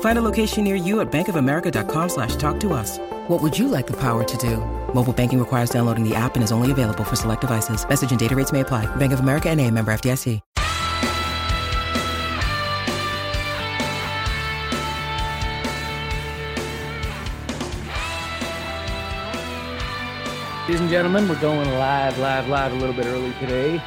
Find a location near you at bankofamerica.com slash talk to us. What would you like the power to do? Mobile banking requires downloading the app and is only available for select devices. Message and data rates may apply. Bank of America and a member FDIC. Ladies and gentlemen, we're going live, live, live a little bit early today.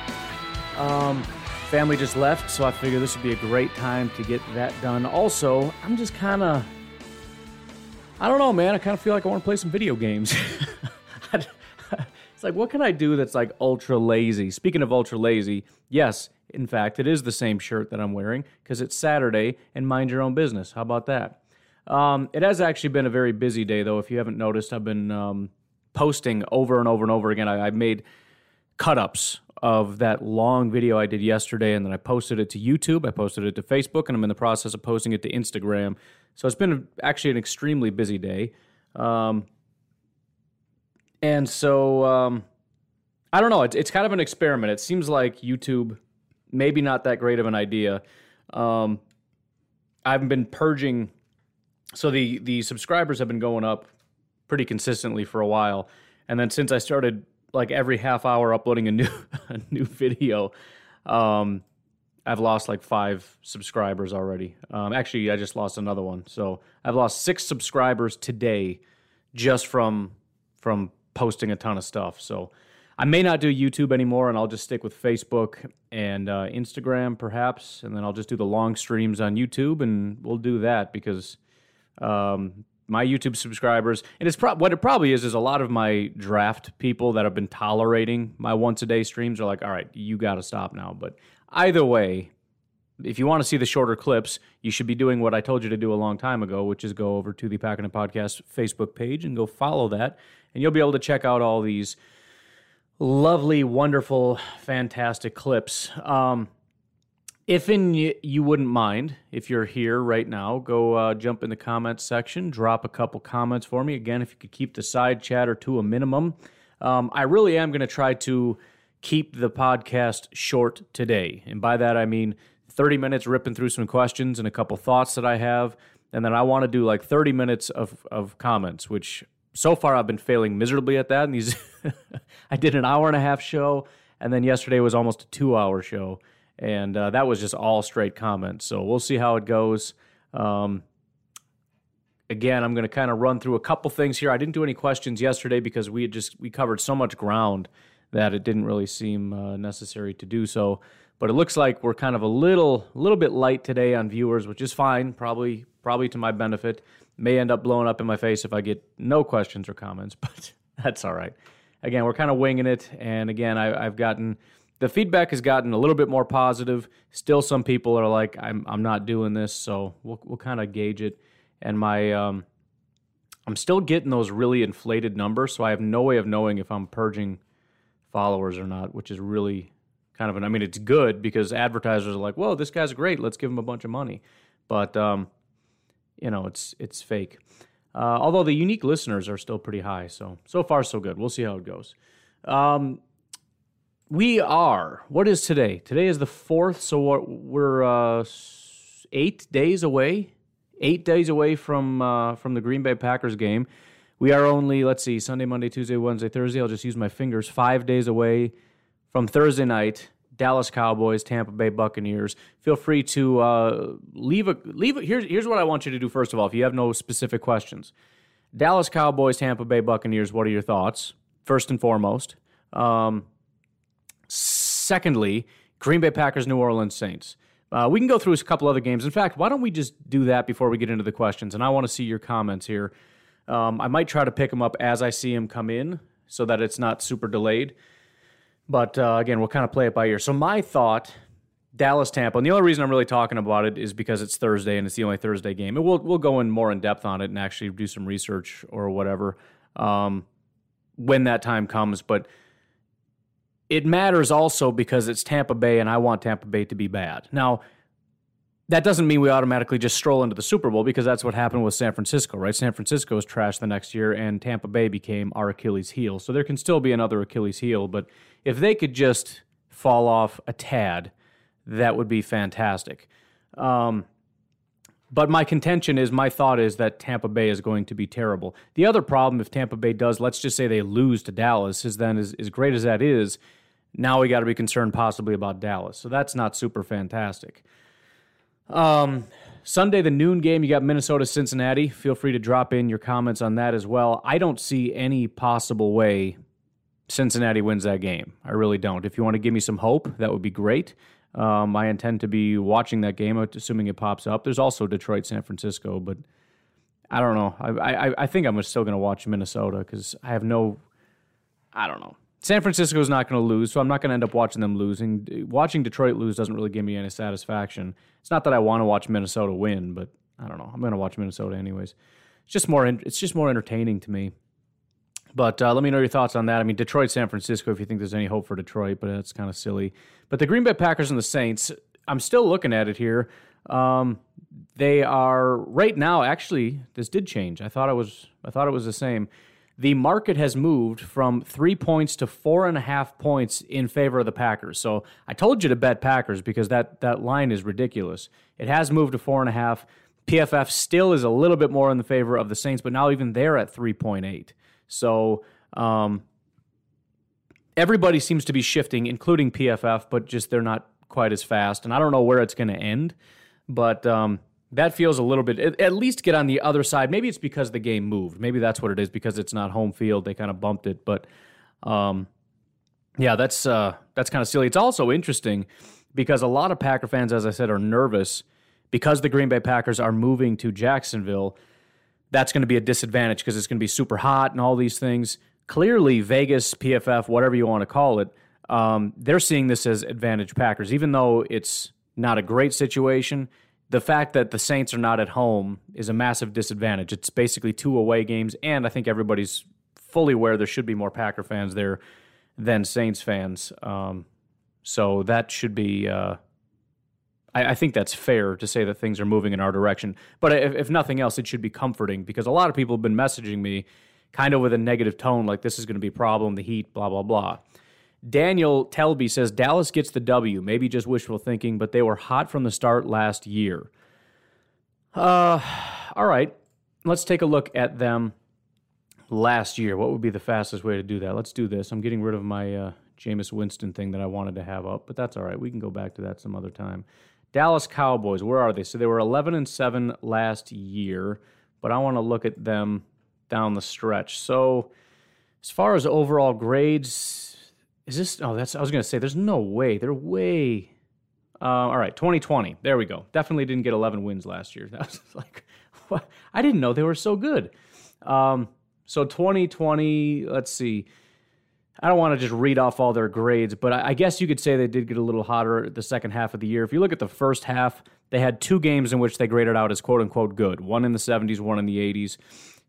Um, family just left, so I figure this would be a great time to get that done. Also, I'm just kind of, I don't know, man. I kind of feel like I want to play some video games. it's like, what can I do that's like ultra lazy? Speaking of ultra lazy, yes, in fact, it is the same shirt that I'm wearing because it's Saturday and mind your own business. How about that? Um, it has actually been a very busy day, though. If you haven't noticed, I've been um, posting over and over and over again. I, I made cut ups of that long video I did yesterday, and then I posted it to YouTube. I posted it to Facebook, and I'm in the process of posting it to Instagram. So it's been actually an extremely busy day. Um, and so um, I don't know. It's, it's kind of an experiment. It seems like YouTube maybe not that great of an idea. Um, I've been purging. So the the subscribers have been going up pretty consistently for a while. And then since I started like every half hour uploading a new a new video, um, I've lost like five subscribers already. Um, actually, I just lost another one, so I've lost six subscribers today just from from posting a ton of stuff. So I may not do YouTube anymore, and I'll just stick with Facebook and uh, Instagram, perhaps, and then I'll just do the long streams on YouTube, and we'll do that because um, my YouTube subscribers, and it's pro- what it probably is is a lot of my draft people that have been tolerating my once a day streams are like, all right, you got to stop now. But either way, if you want to see the shorter clips, you should be doing what I told you to do a long time ago, which is go over to the Packernet Podcast Facebook page and go follow that, and you'll be able to check out all these lovely, wonderful, fantastic clips. Um, if in you wouldn't mind, if you're here right now, go uh, jump in the comments section, drop a couple comments for me. Again, if you could keep the side chatter to a minimum. Um, I really am going to try to keep the podcast short today. And by that, I mean 30 minutes ripping through some questions and a couple thoughts that I have. And then I want to do like 30 minutes of, of comments, which so far I've been failing miserably at that. And these, I did an hour and a half show. And then yesterday was almost a two hour show and uh, that was just all straight comments. So we'll see how it goes. Um, again, I'm going to kind of run through a couple things here. I didn't do any questions yesterday because we just we covered so much ground that it didn't really seem uh, necessary to do so. But it looks like we're kind of a little little bit light today on viewers, which is fine. Probably probably to my benefit. May end up blowing up in my face if I get no questions or comments, but that's all right. Again, we're kind of winging it, and again, I, I've gotten the feedback has gotten a little bit more positive. Still, some people are like, "I'm I'm not doing this," so we'll we'll kind of gauge it. And my um, I'm still getting those really inflated numbers, so I have no way of knowing if I'm purging followers or not, which is really kind of an. I mean, it's good because advertisers are like, "Whoa, this guy's great. Let's give him a bunch of money," but um, you know, it's it's fake. Uh, although the unique listeners are still pretty high, so so far so good. We'll see how it goes. Um, we are. What is today? Today is the fourth, so we're uh, eight days away. Eight days away from uh, from the Green Bay Packers game. We are only let's see, Sunday, Monday, Tuesday, Wednesday, Thursday. I'll just use my fingers. Five days away from Thursday night. Dallas Cowboys, Tampa Bay Buccaneers. Feel free to uh, leave a leave. A, here's here's what I want you to do. First of all, if you have no specific questions, Dallas Cowboys, Tampa Bay Buccaneers. What are your thoughts? First and foremost. Um, Secondly, Green Bay Packers, New Orleans Saints. Uh, we can go through a couple other games. In fact, why don't we just do that before we get into the questions? And I want to see your comments here. Um, I might try to pick them up as I see them come in so that it's not super delayed. But uh, again, we'll kind of play it by ear. So, my thought Dallas Tampa. And the only reason I'm really talking about it is because it's Thursday and it's the only Thursday game. And we'll we'll go in more in depth on it and actually do some research or whatever um, when that time comes. But it matters also because it's Tampa Bay and I want Tampa Bay to be bad. Now, that doesn't mean we automatically just stroll into the Super Bowl because that's what happened with San Francisco, right? San Francisco was trashed the next year and Tampa Bay became our Achilles heel. So there can still be another Achilles heel, but if they could just fall off a tad, that would be fantastic. Um, but my contention is, my thought is that Tampa Bay is going to be terrible. The other problem, if Tampa Bay does, let's just say they lose to Dallas, is then as, as great as that is, now we got to be concerned possibly about Dallas. So that's not super fantastic. Um, Sunday, the noon game, you got Minnesota Cincinnati. Feel free to drop in your comments on that as well. I don't see any possible way Cincinnati wins that game. I really don't. If you want to give me some hope, that would be great. Um, I intend to be watching that game, assuming it pops up. There's also Detroit, San Francisco, but I don't know. I I, I think I'm still going to watch Minnesota because I have no. I don't know. San Francisco is not going to lose, so I'm not going to end up watching them losing. Watching Detroit lose doesn't really give me any satisfaction. It's not that I want to watch Minnesota win, but I don't know. I'm going to watch Minnesota anyways. It's just more. It's just more entertaining to me. But uh, let me know your thoughts on that. I mean, Detroit, San Francisco, if you think there's any hope for Detroit, but that's kind of silly. But the Green Bay Packers and the Saints, I'm still looking at it here. Um, they are right now. Actually, this did change. I thought it was. I thought it was the same. The market has moved from three points to four and a half points in favor of the Packers. So I told you to bet Packers because that that line is ridiculous. It has moved to four and a half. PFF still is a little bit more in the favor of the Saints, but now even they're at three point eight. So um, everybody seems to be shifting, including PFF, but just they're not quite as fast. And I don't know where it's going to end, but um, that feels a little bit, at least get on the other side. Maybe it's because the game moved. Maybe that's what it is because it's not home field. They kind of bumped it. But um, yeah, that's, uh, that's kind of silly. It's also interesting because a lot of Packer fans, as I said, are nervous because the Green Bay Packers are moving to Jacksonville that's going to be a disadvantage because it's going to be super hot and all these things. Clearly, Vegas, PFF, whatever you want to call it, um, they're seeing this as advantage Packers, even though it's not a great situation. The fact that the Saints are not at home is a massive disadvantage. It's basically two away games, and I think everybody's fully aware there should be more Packer fans there than Saints fans. Um, so that should be uh, I, think that's fair to say that things are moving in our direction. But if, if nothing else, it should be comforting because a lot of people have been messaging me kind of with a negative tone, like this is going to be a problem, the heat, blah, blah, blah. Daniel Telby says Dallas gets the W. Maybe just wishful thinking, but they were hot from the start last year. Uh, all right. Let's take a look at them last year. What would be the fastest way to do that? Let's do this. I'm getting rid of my uh, Jameis Winston thing that I wanted to have up, but that's all right. We can go back to that some other time. Dallas Cowboys, where are they? So they were 11 and 7 last year, but I want to look at them down the stretch. So as far as overall grades, is this oh that's I was going to say there's no way. They're way uh, all right, 2020. There we go. Definitely didn't get 11 wins last year. That was like what? I didn't know they were so good. Um, so 2020, let's see. I don't want to just read off all their grades, but I guess you could say they did get a little hotter the second half of the year. If you look at the first half, they had two games in which they graded out as quote unquote good one in the 70s, one in the 80s.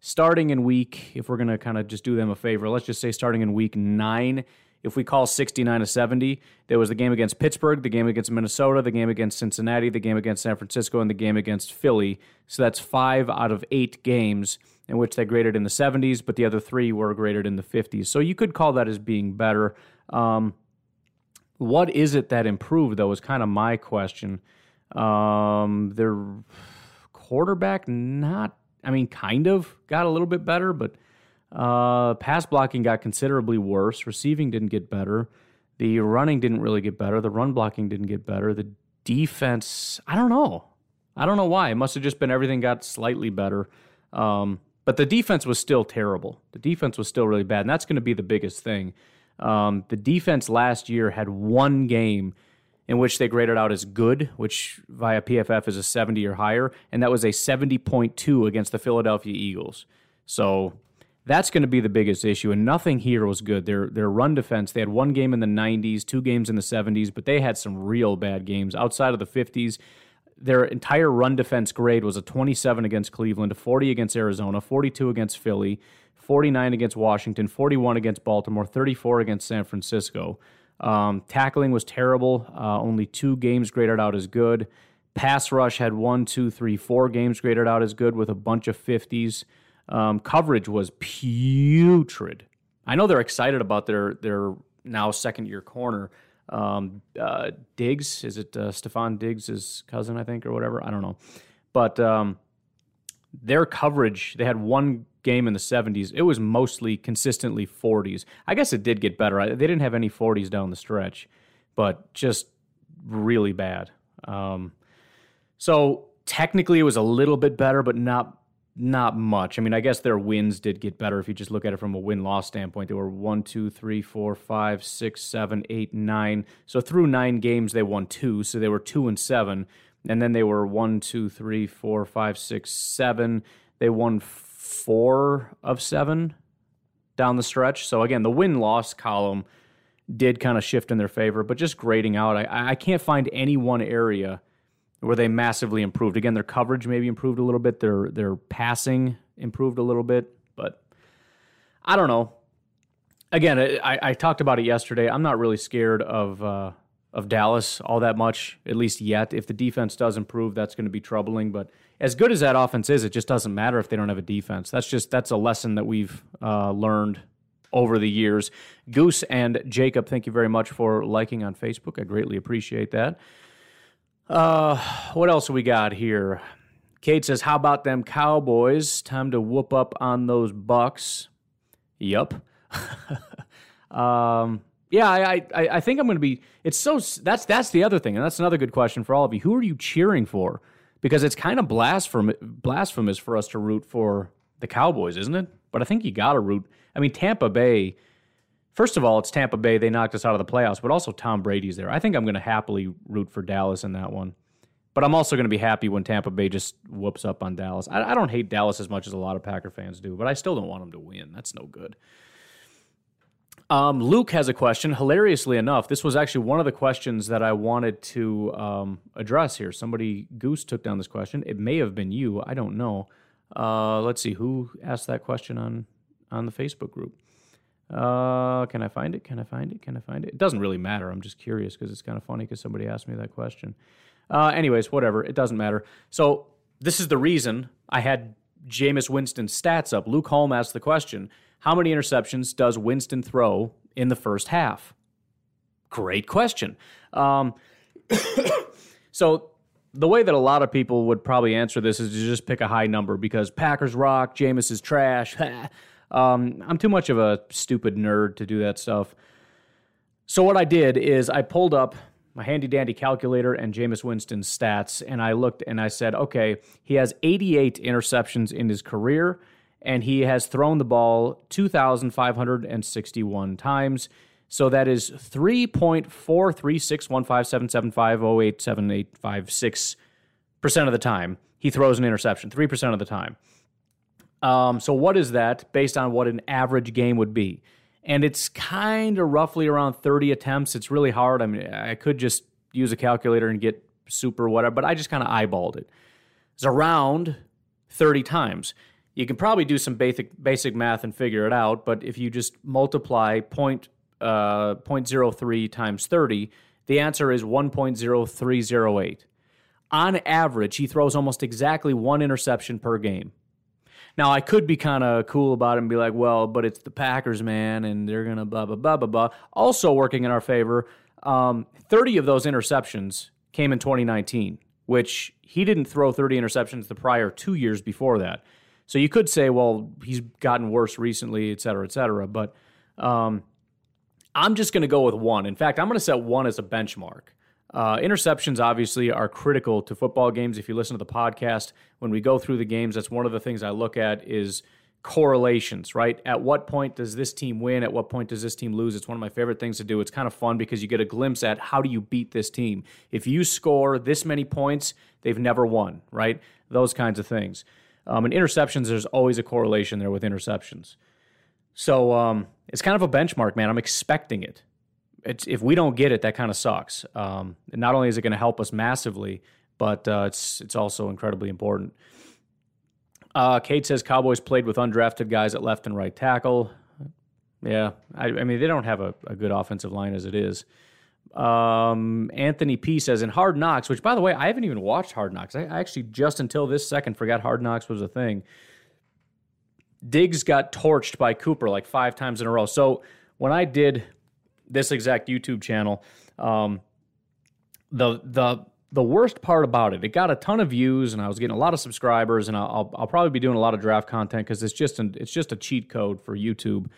Starting in week, if we're going to kind of just do them a favor, let's just say starting in week nine, if we call 69 to 70, there was the game against Pittsburgh, the game against Minnesota, the game against Cincinnati, the game against San Francisco, and the game against Philly. So that's five out of eight games in which they graded in the 70s, but the other three were graded in the 50s. So you could call that as being better. Um, what is it that improved, though, is kind of my question. Um, their quarterback, not, I mean, kind of got a little bit better, but uh, pass blocking got considerably worse. Receiving didn't get better. The running didn't really get better. The run blocking didn't get better. The defense, I don't know. I don't know why. It must have just been everything got slightly better. Um, but the defense was still terrible. The defense was still really bad, and that's going to be the biggest thing. Um, the defense last year had one game in which they graded out as good, which via PFF is a 70 or higher, and that was a 70.2 against the Philadelphia Eagles. So That's going to be the biggest issue, and nothing here was good. Their their run defense. They had one game in the '90s, two games in the '70s, but they had some real bad games outside of the '50s. Their entire run defense grade was a 27 against Cleveland, a 40 against Arizona, 42 against Philly, 49 against Washington, 41 against Baltimore, 34 against San Francisco. Um, tackling was terrible. Uh, only two games graded out as good. Pass rush had one, two, three, four games graded out as good with a bunch of 50s. Um, coverage was putrid. I know they're excited about their their now second year corner. Um, uh, Diggs is it uh, Stefon Diggs' cousin I think or whatever I don't know, but um, their coverage they had one game in the 70s it was mostly consistently 40s. I guess it did get better. They didn't have any 40s down the stretch, but just really bad. Um, so technically it was a little bit better, but not not much. I mean, I guess their wins did get better if you just look at it from a win loss standpoint. They were one, two, three, four, five, six, seven, eight, nine. So through nine games, they won two. So they were two and seven. And then they were one, two, three, four, five, six, seven. They won four of seven down the stretch. So again, the win loss column did kind of shift in their favor, but just grading out, I, I can't find any one area where they massively improved. Again, their coverage maybe improved a little bit, their their passing improved a little bit, but I don't know. Again, I, I talked about it yesterday. I'm not really scared of uh, of Dallas all that much, at least yet. If the defense does improve, that's going to be troubling. But as good as that offense is, it just doesn't matter if they don't have a defense. That's just that's a lesson that we've uh, learned over the years. Goose and Jacob, thank you very much for liking on Facebook. I greatly appreciate that. Uh, what else we got here? Kate says, "How about them Cowboys? Time to whoop up on those Bucks." Yup. um, yeah, I, I, I think I'm going to be. It's so that's that's the other thing, and that's another good question for all of you. Who are you cheering for? Because it's kind of blasphemous blasphemous for us to root for the Cowboys, isn't it? But I think you got to root. I mean, Tampa Bay First of all, it's Tampa Bay. They knocked us out of the playoffs, but also Tom Brady's there. I think I'm going to happily root for Dallas in that one. But I'm also going to be happy when Tampa Bay just whoops up on Dallas. I, I, don't hate Dallas as much as a lot of Packer fans do, but I still don't want them to win. That's no good. Um, Luke has a question. Hilariously enough, this was actually one of the questions that I wanted to um, address here. Somebody, Goose, took down this question. It may have been you. I don't know. Uh, let's see who asked that question on on the Facebook group. Uh, can I find it? Can I find it? Can I find it? It doesn't really matter. I'm just curious because it's kind of funny because somebody asked me that question. Uh, anyways, whatever. It doesn't matter. So this is the reason I had Jameis Winston's stats up. Luke Holm asked the question: How many interceptions does Winston throw in the first half? Great question. Um, so the way that a lot of people would probably answer this is to just pick a high number because Packers rock, Jameis is trash. Um, I'm too much of a stupid nerd to do that stuff. So what I did is I pulled up my handy dandy calculator and Jameis Winston's stats, and I looked and I said, okay, he has 88 interceptions in his career, and he has thrown the ball 2,561 times. So that is 3.436157750878856% of the time he throws an interception, 3% of the time. Um, so, what is that based on what an average game would be? And it's kind of roughly around 30 attempts. It's really hard. I mean, I could just use a calculator and get super whatever, but I just kind of eyeballed it. It's around 30 times. You can probably do some basic basic math and figure it out, but if you just multiply point, uh, 0.03 times 30, the answer is 1.0308. On average, he throws almost exactly one interception per game. Now I could be kind of cool about it and be like, well, but it's the Packers, man, and they're gonna blah blah blah blah blah. Also working in our favor, um, thirty of those interceptions came in 2019, which he didn't throw 30 interceptions the prior two years before that. So you could say, well, he's gotten worse recently, et cetera, et cetera. But um, I'm just going to go with one. In fact, I'm going to set one as a benchmark. Uh, interceptions obviously are critical to football games. If you listen to the podcast, when we go through the games, that's one of the things I look at is correlations, right? At what point does this team win? At what point does this team lose? It's one of my favorite things to do. It's kind of fun because you get a glimpse at how do you beat this team. If you score this many points, they've never won, right? Those kinds of things. Um, and interceptions, there's always a correlation there with interceptions. So um, it's kind of a benchmark, man. I'm expecting it. It's, if we don't get it, that kind of sucks. Um, not only is it going to help us massively, but uh, it's it's also incredibly important. Uh, Kate says Cowboys played with undrafted guys at left and right tackle. Yeah, I, I mean they don't have a, a, good offensive line as it is. Um, Anthony P says in Hard Knocks, which by the way I haven't even watched Hard Knocks. I, I actually just until this second forgot Hard Knocks was a thing. Diggs got torched by Cooper like five times in a row. So when I did this exact YouTube channel, um, the the the worst part about it, it got a ton of views, and I was getting a lot of subscribers, and I'll I'll probably be doing a lot of draft content because it's just an, it's just a cheat code for YouTube.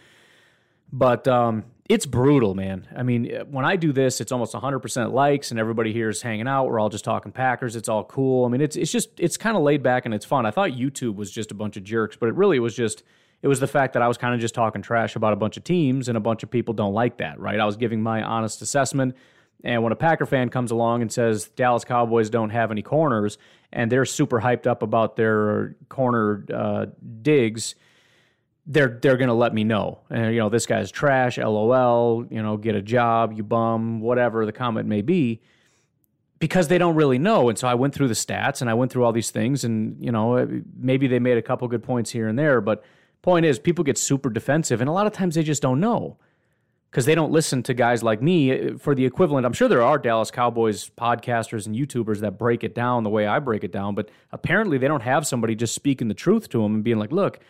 But um, it's brutal, man. I mean, when I do this, it's almost 100% likes, and everybody here is hanging out. We're all just talking Packers. It's all cool. I mean, it's it's just it's kind of laid back and it's fun. I thought YouTube was just a bunch of jerks, but it really was just it was the fact that I was kind of just talking trash about a bunch of teams, and a bunch of people don't like that, right? I was giving my honest assessment. And when a Packer fan comes along and says Dallas Cowboys don't have any corners, and they're super hyped up about their corner uh, Diggs, they're they're gonna let me know. And you know, this guy's trash. LOL. You know, get a job, you bum, whatever the comment may be, because they don't really know. And so I went through the stats and I went through all these things, and you know, maybe they made a couple good points here and there, but point is, people get super defensive, and a lot of times they just don't know because they don't listen to guys like me for the equivalent. I'm sure there are Dallas Cowboys podcasters and YouTubers that break it down the way I break it down, but apparently they don't have somebody just speaking the truth to them and being like, look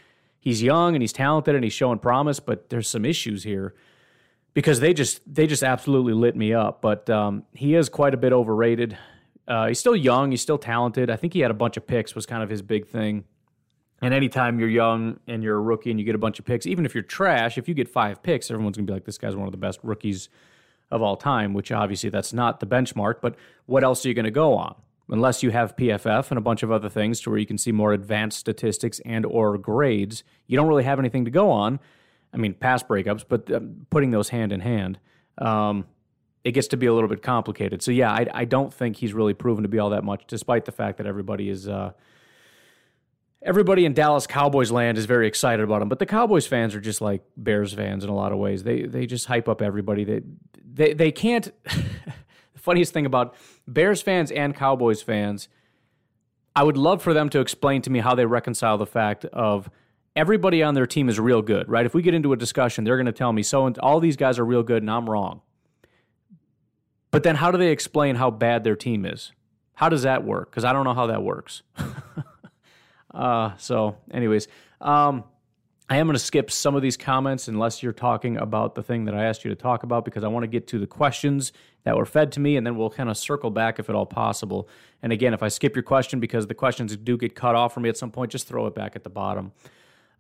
he's young and he's talented and he's showing promise, but there's some issues here because they just they just absolutely lit me up. But um, he is quite a bit overrated. Uh, he's still young. He's still talented. I think he had a bunch of picks was kind of his big thing. And anytime you're young and you're a rookie and you get a bunch of picks, even if you're trash, if you get five picks, everyone's gonna be like, "This guy's one of the best rookies of all time." Which obviously that's not the benchmark. But what else are you gonna go on? unless you have PFF and a bunch of other things to where you can see more advanced statistics and or grades, you don't really have anything to go on. I mean, pass breakups, but um, putting those hand in hand, um, it gets to be a little bit complicated. So yeah, I, I, don't think he's really proven to be all that much, despite the fact that everybody is. Uh, everybody in Dallas Cowboys land is very excited about him, but the Cowboys fans are just like Bears fans in a lot of ways. They they just hype up everybody. They they they can't the funniest thing about Bears fans and Cowboys fans, I would love for them to explain to me how they reconcile the fact of everybody on their team is real good, right? If we get into a discussion, they're going to tell me, so all these guys are real good and I'm wrong. But then how do they explain how bad their team is? How does that work? Because I don't know how that works. uh, so, anyways, um, I am going to skip some of these comments unless you're talking about the thing that I asked you to talk about because I want to get to the questions that were fed to me and then we'll kind of circle back if at all possible. And again, if I skip your question because the questions do get cut off for me at some point, just throw it back at the bottom.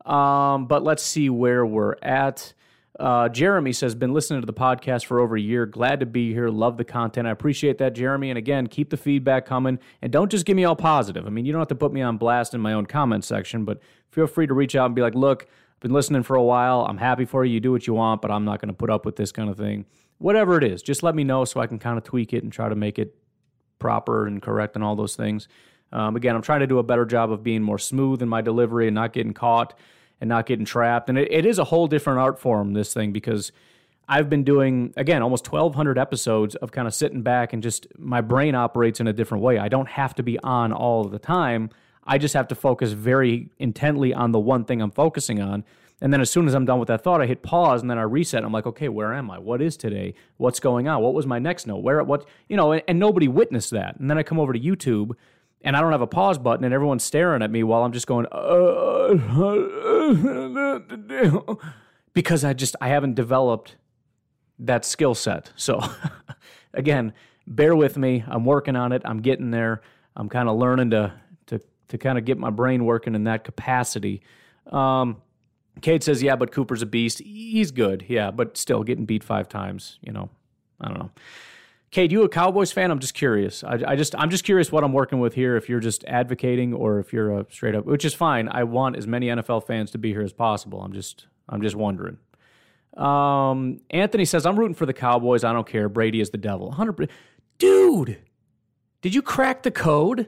Um, but let's see where we're at. Uh, Jeremy says, been listening to the podcast for over a year. Glad to be here. Love the content. I appreciate that, Jeremy. And again, keep the feedback coming. And don't just give me all positive. I mean, you don't have to put me on blast in my own comment section, but feel free to reach out and be like, look, I've been listening for a while. I'm happy for you. You do what you want, but I'm not going to put up with this kind of thing. Whatever it is, just let me know so I can kind of tweak it and try to make it proper and correct and all those things. Um, again, I'm trying to do a better job of being more smooth in my delivery and not getting caught and not getting trapped. And it, it is a whole different art form, this thing, because I've been doing, again, almost 1,200 episodes of kind of sitting back and just my brain operates in a different way. I don't have to be on all the time. I just have to focus very intently on the one thing I'm focusing on. And then as soon as I'm done with that thought, I hit pause and then I reset. I'm like, okay, where am I? What is today? What's going on? What was my next note? Where, what, you know, and, and nobody witnessed that. And then I come over to YouTube and I don't have a pause button, and everyone's staring at me while I'm just going, uh, because I just I haven't developed that skill set. So again, bear with me. I'm working on it. I'm getting there. I'm kind of learning to to to kind of get my brain working in that capacity. Um, Kate says, "Yeah, but Cooper's a beast. He's good, yeah, but still getting beat five times. You know, I don't know." Kate, you a Cowboys fan? I'm just curious. I, I, just I'm just curious what I'm working with here. If you're just advocating or if you're a straight up, which is fine. I want as many NFL fans to be here as possible. I'm just I'm just wondering. Um, Anthony says I'm rooting for the Cowboys. I don't care. Brady is the devil. 100. Dude, did you crack the code?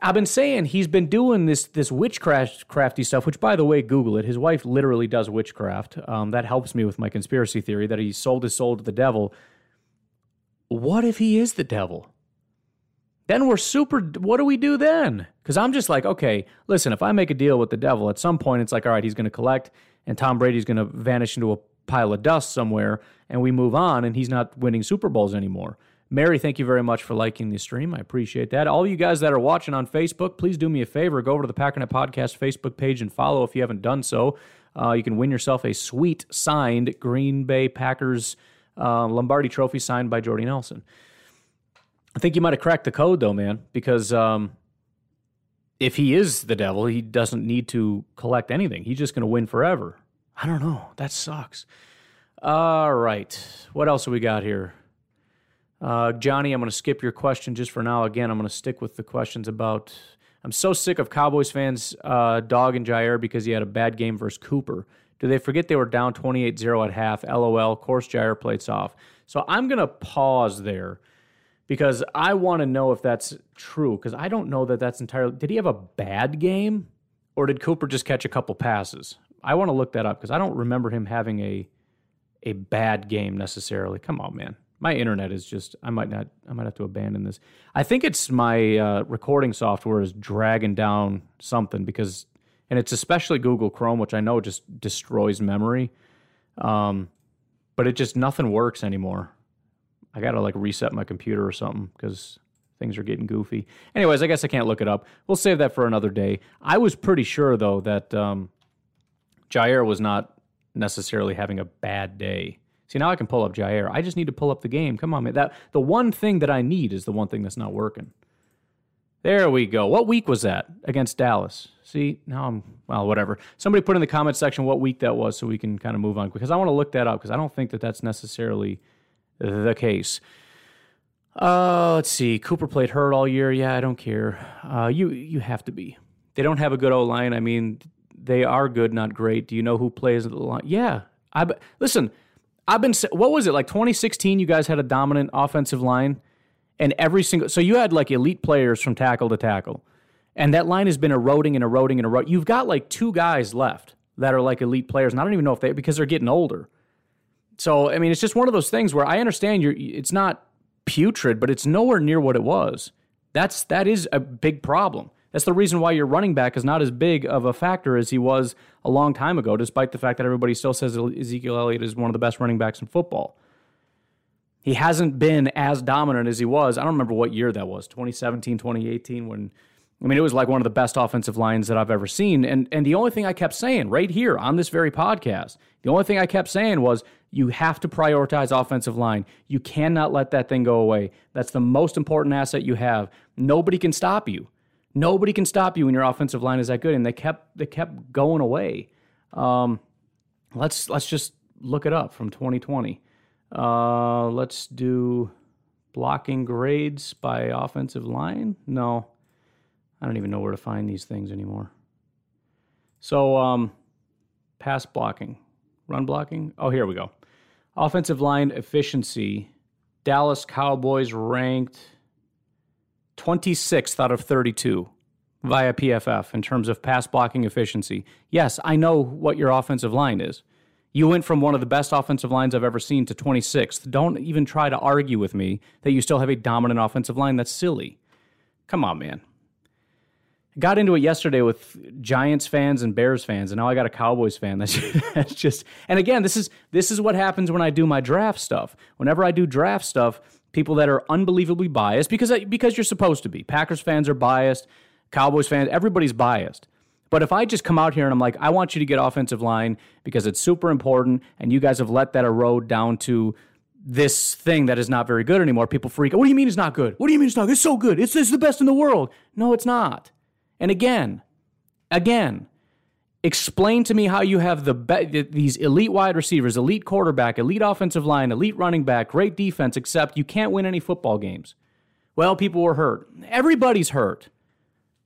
I've been saying he's been doing this this witchcraft crafty stuff. Which, by the way, Google it. His wife literally does witchcraft. Um, that helps me with my conspiracy theory that he sold his soul to the devil. What if he is the devil? Then we're super. What do we do then? Because I'm just like, okay, listen. If I make a deal with the devil, at some point it's like, all right, he's going to collect, and Tom Brady's going to vanish into a pile of dust somewhere, and we move on, and he's not winning Super Bowls anymore. Mary, thank you very much for liking the stream. I appreciate that. All you guys that are watching on Facebook, please do me a favor. Go over to the Packernet Podcast Facebook page and follow if you haven't done so. Uh, you can win yourself a sweet signed Green Bay Packers uh, Lombardi trophy signed by Jordy Nelson. I think you might have cracked the code, though, man, because um, if he is the devil, he doesn't need to collect anything. He's just going to win forever. I don't know. That sucks. All right. What else have we got here? Uh, Johnny, I'm going to skip your question just for now. Again, I'm going to stick with the questions about. I'm so sick of Cowboys fans uh, dogging Jaire because he had a bad game versus Cooper. Do they forget they were down 28 0 at half? LOL. Course, Jaire plates off. So I'm going to pause there because I want to know if that's true because I don't know that that's entirely. Did he have a bad game or did Cooper just catch a couple passes? I want to look that up because I don't remember him having a a bad game necessarily. Come on, man my internet is just I might not I might have to abandon this. I think it's my uh, recording software is dragging down something because and it's especially Google Chrome, which I know just destroys memory. Um, but it just nothing works anymore. I got to like reset my computer or something because things are getting goofy. Anyways, I guess I can't look it up. We'll save that for another day. I was pretty sure though that um, Jaire was not necessarily having a bad day. See, now I can pull up Jaire. I just need to pull up the game. Come on, man. That the one thing that I need is the one thing that's not working. There we go. What week was that against Dallas? See, now I'm well, whatever. Somebody put in the comment section what week that was so we can kind of move on because I want to look that up because I don't think that that's necessarily the case. Uh, let's see. Cooper played hurt all year. Yeah, I don't care. Uh, you you have to be. They don't have a good O line. I mean, they are good, not great. Do you know who plays the line? Yeah, I listen. I've been what was it like 2016? You guys had a dominant offensive line, and every single so you had like elite players from tackle to tackle, and that line has been eroding and eroding and eroding. You've got like two guys left that are like elite players, and I don't even know if they because they're getting older. So I mean, it's just one of those things where I understand you're. It's not putrid, but it's nowhere near what it was. That's that is a big problem. That's the reason why your running back is not as big of a factor as he was a long time ago, despite the fact that everybody still says Ezekiel Elliott is one of the best running backs in football. He hasn't been as dominant as he was. I don't remember what year that was 2017, 2018, when. I mean, it was like one of the best offensive lines that I've ever seen. And and the only thing I kept saying right here on this very podcast, the only thing I kept saying was you have to prioritize offensive line. You cannot let that thing go away. That's the most important asset you have. Nobody can stop you. Nobody can stop you when your offensive line is that good, and they kept they kept going away. Um, let's let's just look it up from 2020. Uh, let's do blocking grades by offensive line. No, I don't even know where to find these things anymore. So, um, pass blocking, run blocking. Oh, here we go. Offensive line efficiency. Dallas Cowboys ranked 26th out of 32 via PFF in terms of pass blocking efficiency. Yes, I know what your offensive line is. You went from one of the best offensive lines I've ever seen to 26th. Don't even try to argue with me that you still have a dominant offensive line. That's silly. Come on, man. got into it yesterday with Giants fans and Bears fans, and now I got a Cowboys fan. That's, just and again, this is this is what happens when I do my draft stuff. Whenever I do draft stuff, people that are unbelievably biased because because you're supposed to be. Packers fans are biased, Cowboys fans, everybody's biased. But if I just come out here and I'm like, I want you to get offensive line because it's super important, and you guys have let that erode down to this thing that is not very good anymore, people freak out. What do you mean it's not good? What do you mean it's not? good? It's so good. It's, it's the best in the world. No, it's not. And again, again, Explain to me how you have the be- these elite wide receivers, elite quarterback, elite offensive line, elite running back, great defense, except you can't win any football games. Well, people were hurt. Everybody's hurt.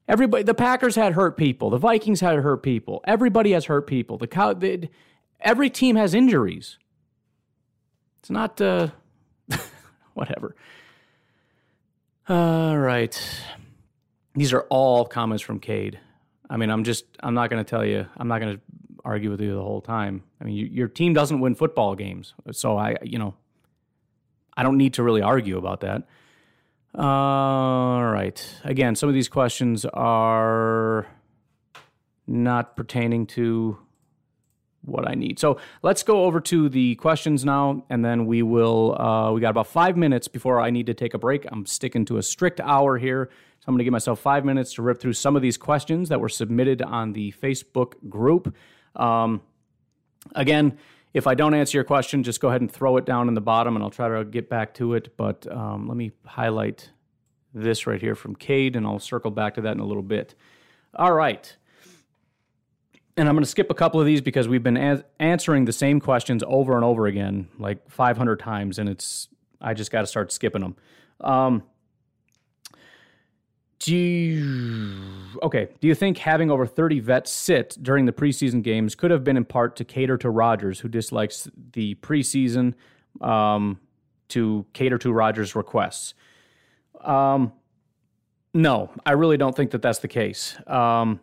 Everybody, the Packers had hurt people. The Vikings had hurt people. Everybody has hurt people. The, cow, the every team has injuries. It's not uh, whatever. All right. these are all comments from Cade. I mean, I'm just, I'm not going to tell you, I'm not going to argue with you the whole time. I mean, you, your team doesn't win football games. So I, you know, I don't need to really argue about that. All right. Again, some of these questions are not pertaining to what I need. So let's go over to the questions now, and then we will. Uh, we got about five minutes before I need to take a break. I'm sticking to a strict hour here, so I'm going to give myself five minutes to rip through some of these questions that were submitted on the Facebook group. Um, again, if I don't answer your question, just go ahead and throw it down in the bottom, and I'll try to get back to it. But um, let me highlight this right here from Cade, and I'll circle back to that in a little bit. All right and I'm going to skip a couple of these because we've been a- answering the same questions over and over again, like 500 times, and it's I just got to start skipping them. Um, do you, okay? Do you think having over 30 vets sit during the preseason games could have been in part to cater to Rodgers, who dislikes the preseason, um, to cater to Rodgers' requests? Um, no, I really don't think that that's the case. Um,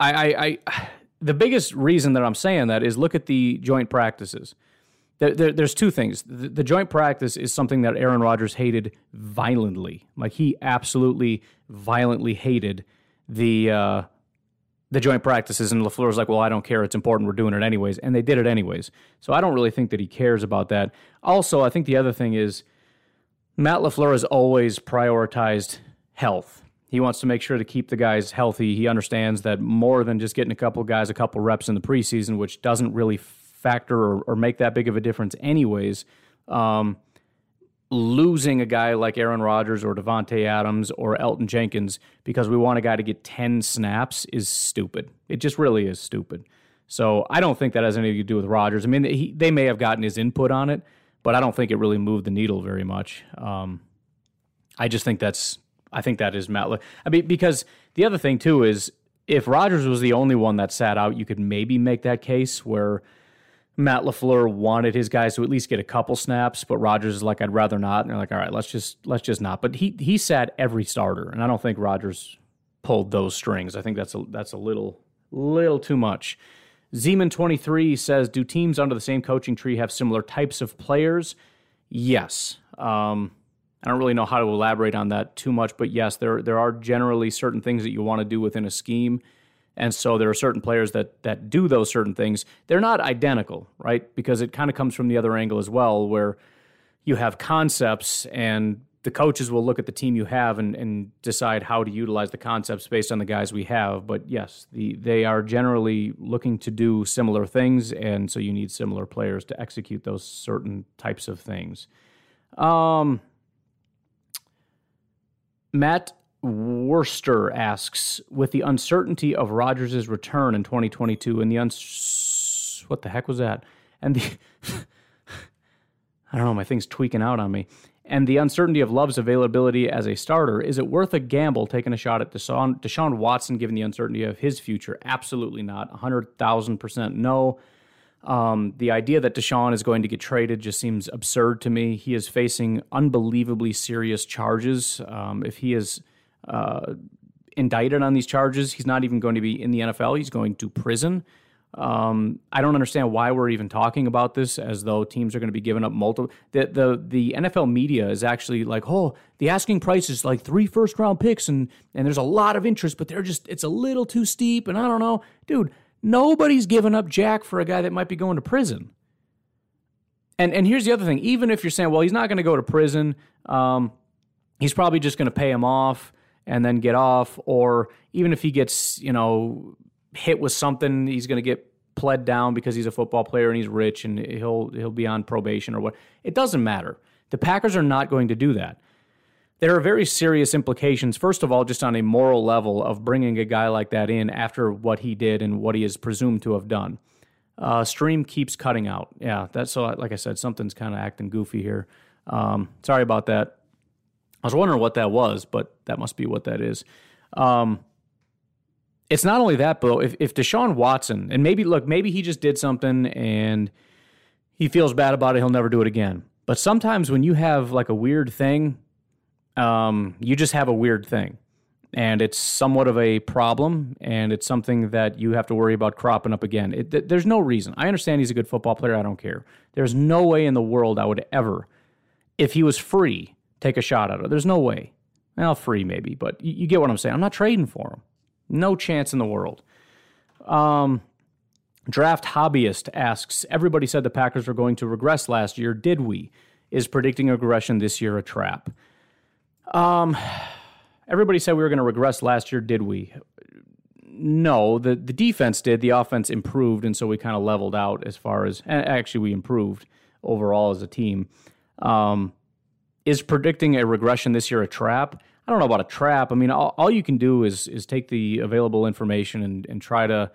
I, I, I, the biggest reason that I'm saying that is look at the joint practices. There, there, there's two things. The, the, joint practice is something that Aaron Rodgers hated violently. Like he absolutely violently hated the uh, the joint practices, and LaFleur was like, "Well, I don't care. It's important. We're doing it anyways," and they did it anyways. So I don't really think that he cares about that. Also, I think the other thing is Matt LaFleur has always prioritized health he wants to make sure to keep the guys healthy. He understands that more than just getting a couple guys a couple reps in the preseason, which doesn't really factor or, or make that big of a difference, anyways. Um, losing a guy like Aaron Rodgers or Davante Adams or Elgton Jenkins because we want a guy to get 10 snaps is stupid. It just really is stupid. So I don't think that has anything to do with Rodgers. I mean, he, they may have gotten his input on it, but I don't think it really moved the needle very much. Um, I just think that's I think that is Matt. Le- I mean, because the other thing too is if Rodgers was the only one that sat out, you could maybe make that case where Matt LaFleur wanted his guys to at least get a couple snaps, but Rodgers is like, I'd rather not. And they're like, all right, let's just let's just not. But he he sat every starter, and I don't think Rodgers pulled those strings. I think that's a that's a little little too much. Zeman twenty three says, do teams under the same coaching tree have similar types of players? Yes. Um, I don't really know how to elaborate on that too much, but yes, there there are generally certain things that you want to do within a scheme. And so there are certain players that that do those certain things. They're not identical, right? Because it kind of comes from the other angle as well, where you have concepts and the coaches will look at the team you have and, and decide how to utilize the concepts based on the guys we have. But yes, the, they are generally looking to do similar things, and so you need similar players to execute those certain types of things. Um, Matt Worster asks, with the uncertainty of Rodgers' return in 2022 and the uns what the heck was that? And the I don't know, my thing's tweaking out on me. And the uncertainty of Love's availability as a starter, is it worth a gamble taking a shot at Deshaun, Deshaun Watson given the uncertainty of his future? Absolutely not. 100,000% no. Um, the idea that Deshaun is going to get traded just seems absurd to me. He is facing unbelievably serious charges. Um, if he is uh, indicted on these charges, he's not even going to be in the NFL. He's going to prison. Um, I don't understand why we're even talking about this as though teams are going to be giving up multiple. The, the the NFL media is actually like, oh, the asking price is like three first round picks, and and there's a lot of interest, but they're just it's a little too steep, and I don't know, dude. Nobody's giving up Jack for a guy that might be going to prison. And and here's the other thing: even if you're saying, well, he's not going to go to prison, um, he's probably just going to pay him off and then get off, or even if he gets, you know, hit with something, he's going to get pled down because he's a football player and he's rich and he'll he'll be on probation or what. It doesn't matter. The Packers are not going to do that there are very serious implications, first of all, just on a moral level of bringing a guy like that in after what he did and what he is presumed to have done. Uh, stream keeps cutting out. Yeah, that's so. Like I said, something's kind of acting goofy here. Um, sorry about that. I was wondering what that was, but that must be what that is. Um, it's not only that, but if, if Deshaun Watson, and maybe look, maybe he just did something and he feels bad about it, he'll never do it again. But sometimes when you have like a weird thing um, you just have a weird thing. And it's somewhat of a problem, and it's something that you have to worry about cropping up again. It, th- there's no reason. I understand he's a good football player. I don't care. There's no way in the world I would ever, if he was free, take a shot at it. There's no way. Well, free maybe, but you, you get what I'm saying. I'm not trading for him. No chance in the world. Um, Draft Hobbyist asks Everybody said the Packers were going to regress last year. Did we? Is predicting regression this year a trap? Um, everybody said we were going to regress last year. Did we? No, the, the defense did. The offense improved, and so we kind of leveled out as far as, actually, we improved overall as a team. Um, is predicting a regression this year a trap? I don't know about a trap. I mean, all, all you can do is is take the available information and, and try to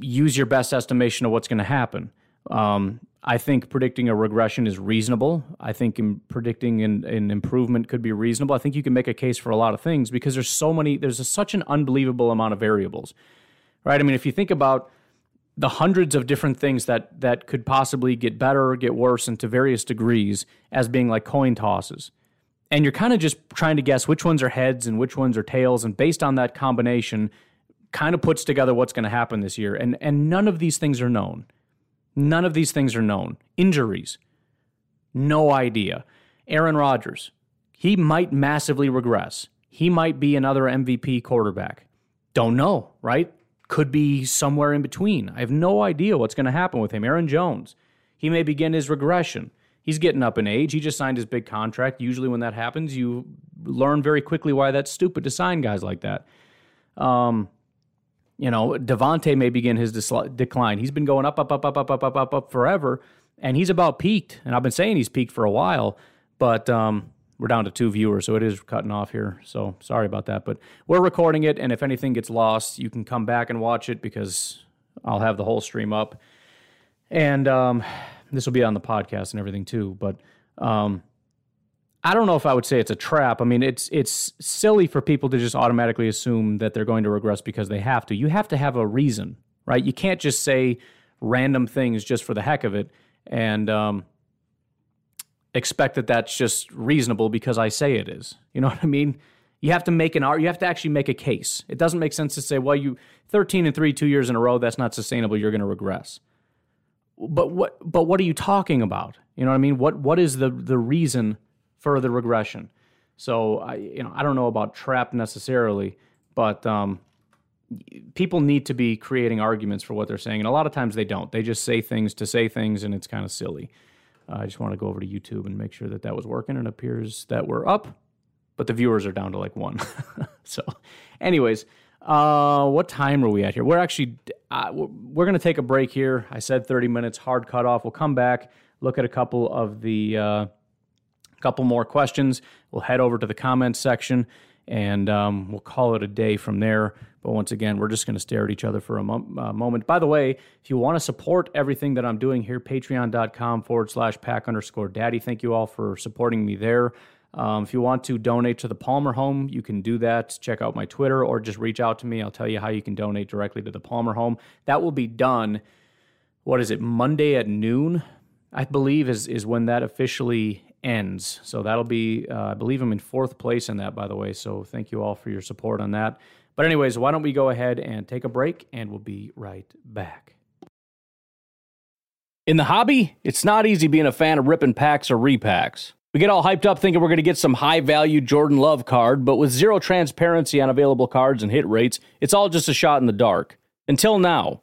use your best estimation of what's going to happen. Um, I think predicting a regression is reasonable. I think predicting an, an, improvement could be reasonable. I think you can make a case for a lot of things because there's so many, there's a, such an unbelievable amount of variables, right? I mean, if you think about the hundreds of different things that that could possibly get better or get worse and to various degrees as being like coin tosses, and you're kind of just trying to guess which ones are heads and which ones are tails, and based on that combination, kind of puts together what's going to happen this year. And and none of these things are known. None of these things are known. Injuries, no idea. Aaron Rodgers, he might massively regress. He might be another MVP quarterback. Don't know, right? Could be somewhere in between. I have no idea what's going to happen with him. Aaron Jones, he may begin his regression. He's getting up in age. He just signed his big contract. Usually, when that happens, you learn very quickly why that's stupid to sign guys like that. Um, you know, Davante may begin his decline. He's been going up, up, up, up, up, up, up, up, up forever, and he's about peaked. And I've been saying he's peaked for a while, but um, we're down to two viewers, so it is cutting off here. So sorry about that, but we're recording it, and if anything gets lost, you can come back and watch it because I'll have the whole stream up, and um, this will be on the podcast and everything too. But um, I don't know if I would say it's a trap. I mean, it's it's silly for people to just automatically assume that they're going to regress because they have to. You have to have a reason, right? You can't just say random things just for the heck of it and um, expect that that's just reasonable because I say it is. You know what I mean? You have to make an art. You have to actually make a case. It doesn't make sense to say, "Well, you 13 and three, two years in a row. That's not sustainable. You're going to regress." But what? But what are you talking about? You know what I mean? What What is the the reason? further regression. So I, you know, I don't know about trap necessarily, but um, people need to be creating arguments for what they're saying, and a lot of times they don't. They just say things to say things, and it's kind of silly. Uh, I just want to go over to YouTube and make sure that that was working. And It appears that we're up, but the viewers are down to like one. so, anyways, uh, what time are we at here? We're actually uh, we're going to take a break here. I said 30 minutes, hard cutoff. We'll come back, look at a couple of the uh, couple more questions. We'll head over to the comments section and um, we'll call it a day from there. But once again, we're just going to stare at each other for a mo- uh, moment. By the way, if you want to support everything that I'm doing here, patreon.com forward slash pack underscore daddy. Thank you all for supporting me there. Um, if you want to donate to the Palmer Home, you can do that. Check out my Twitter or just reach out to me. I'll tell you how you can donate directly to the Palmer Home. That will be done, what is it, Monday at noon, I believe, is, is when that officially ends. So that'll be, uh, I believe I'm in fourth place in that, by the way. So thank you all for your support on that. But, anyways, why don't we go ahead and take a break and we'll be right back. In the hobby, it's not easy being a fan of ripping packs or repacks. We get all hyped up thinking we're going to get some high value Jordan Love card, but with zero transparency on available cards and hit rates, it's all just a shot in the dark. Until now.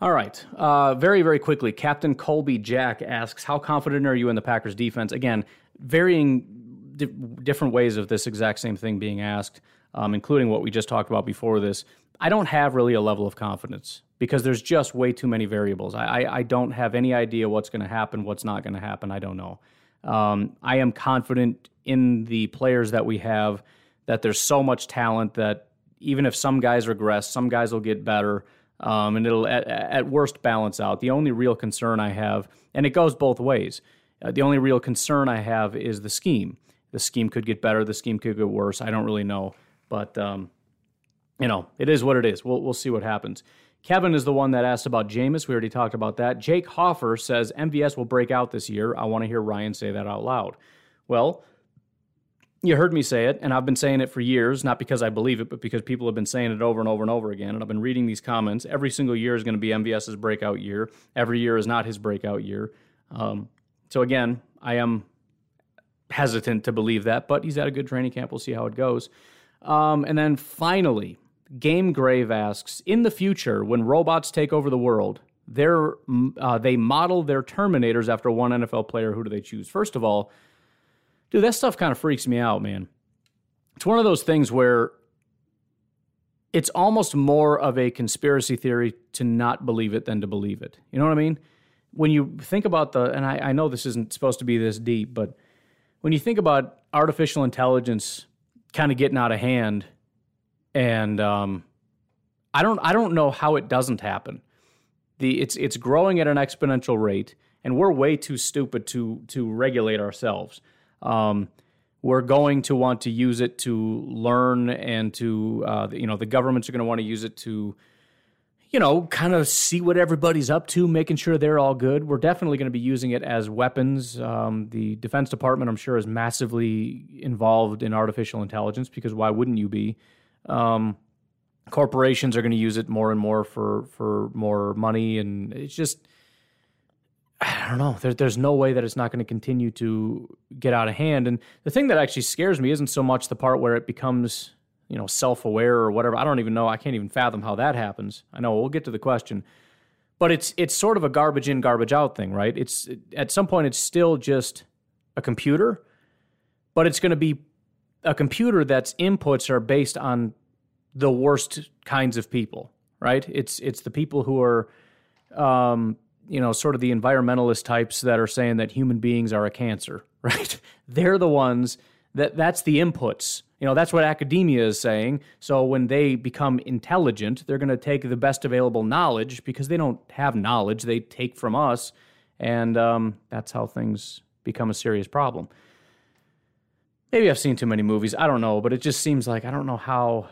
All right. Uh, very, very quickly, Captain Colby Jack asks, How confident are you in the Packers defense? Again, varying di- different ways of this exact same thing being asked, um, including what we just talked about before this. I don't have really a level of confidence because there's just way too many variables. I, I, I don't have any idea what's going to happen, what's not going to happen. I don't know. Um, I am confident in the players that we have, that there's so much talent that even if some guys regress, some guys will get better um, and it'll at, at, worst balance out. The only real concern I have, and it goes both ways, uh, the only real concern I have is the scheme. The scheme could get better, the scheme could get worse. I don't really know, but um, you know, it is what it is. We'll we'll see what happens. Kevin is the one that asked about Jameis. We already talked about that. Jake Hoffer says MVS will break out this year. I want to hear Ryan say that out loud. Well, you heard me say it, and I've been saying it for years, not because I believe it, but because people have been saying it over and over and over again. And I've been reading these comments. Every single year is going to be MVS's breakout year. Every year is not his breakout year. Um, so again, I am hesitant to believe that, but he's at a good training camp. We'll see how it goes. Um, and then finally, Game Grave asks In the future, when robots take over the world, uh, they model their Terminators after one NFL player. Who do they choose? First of all, dude, that stuff kind of freaks me out, man. It's one of those things where it's almost more of a conspiracy theory to not believe it than to believe it. You know what I mean? When you think about the, and I, I know this isn't supposed to be this deep, but when you think about artificial intelligence kind of getting out of hand, and um, I don't, I don't know how it doesn't happen. The it's it's growing at an exponential rate, and we're way too stupid to to regulate ourselves. Um, we're going to want to use it to learn and to, uh, you know, the governments are going to want to use it to, you know, kind of see what everybody's up to, making sure they're all good. We're definitely going to be using it as weapons. Um, the Defense Department, I'm sure, is massively involved in artificial intelligence because why wouldn't you be? Um, corporations are going to use it more and more for for more money, and it's just I don't know. There, there's no way that it's not going to continue to get out of hand. And the thing that actually scares me isn't so much the part where it becomes, you know, self-aware or whatever. I don't even know. I can't even fathom how that happens. I know we'll get to the question, but it's it's sort of a garbage in, garbage out thing, right? It's at some point it's still just a computer, but it's going to be a computer that's inputs are based on the worst kinds of people, right? It's it's the people who are um, you know, sort of the environmentalist types that are saying that human beings are a cancer, right? They're the ones that that's the inputs. You know, that's what academia is saying. So when they become intelligent, they're going to take the best available knowledge because they don't have knowledge, they take from us. And um, that's how things become a serious problem. Maybe I've seen too many movies. I don't know, but it just seems like I don't know how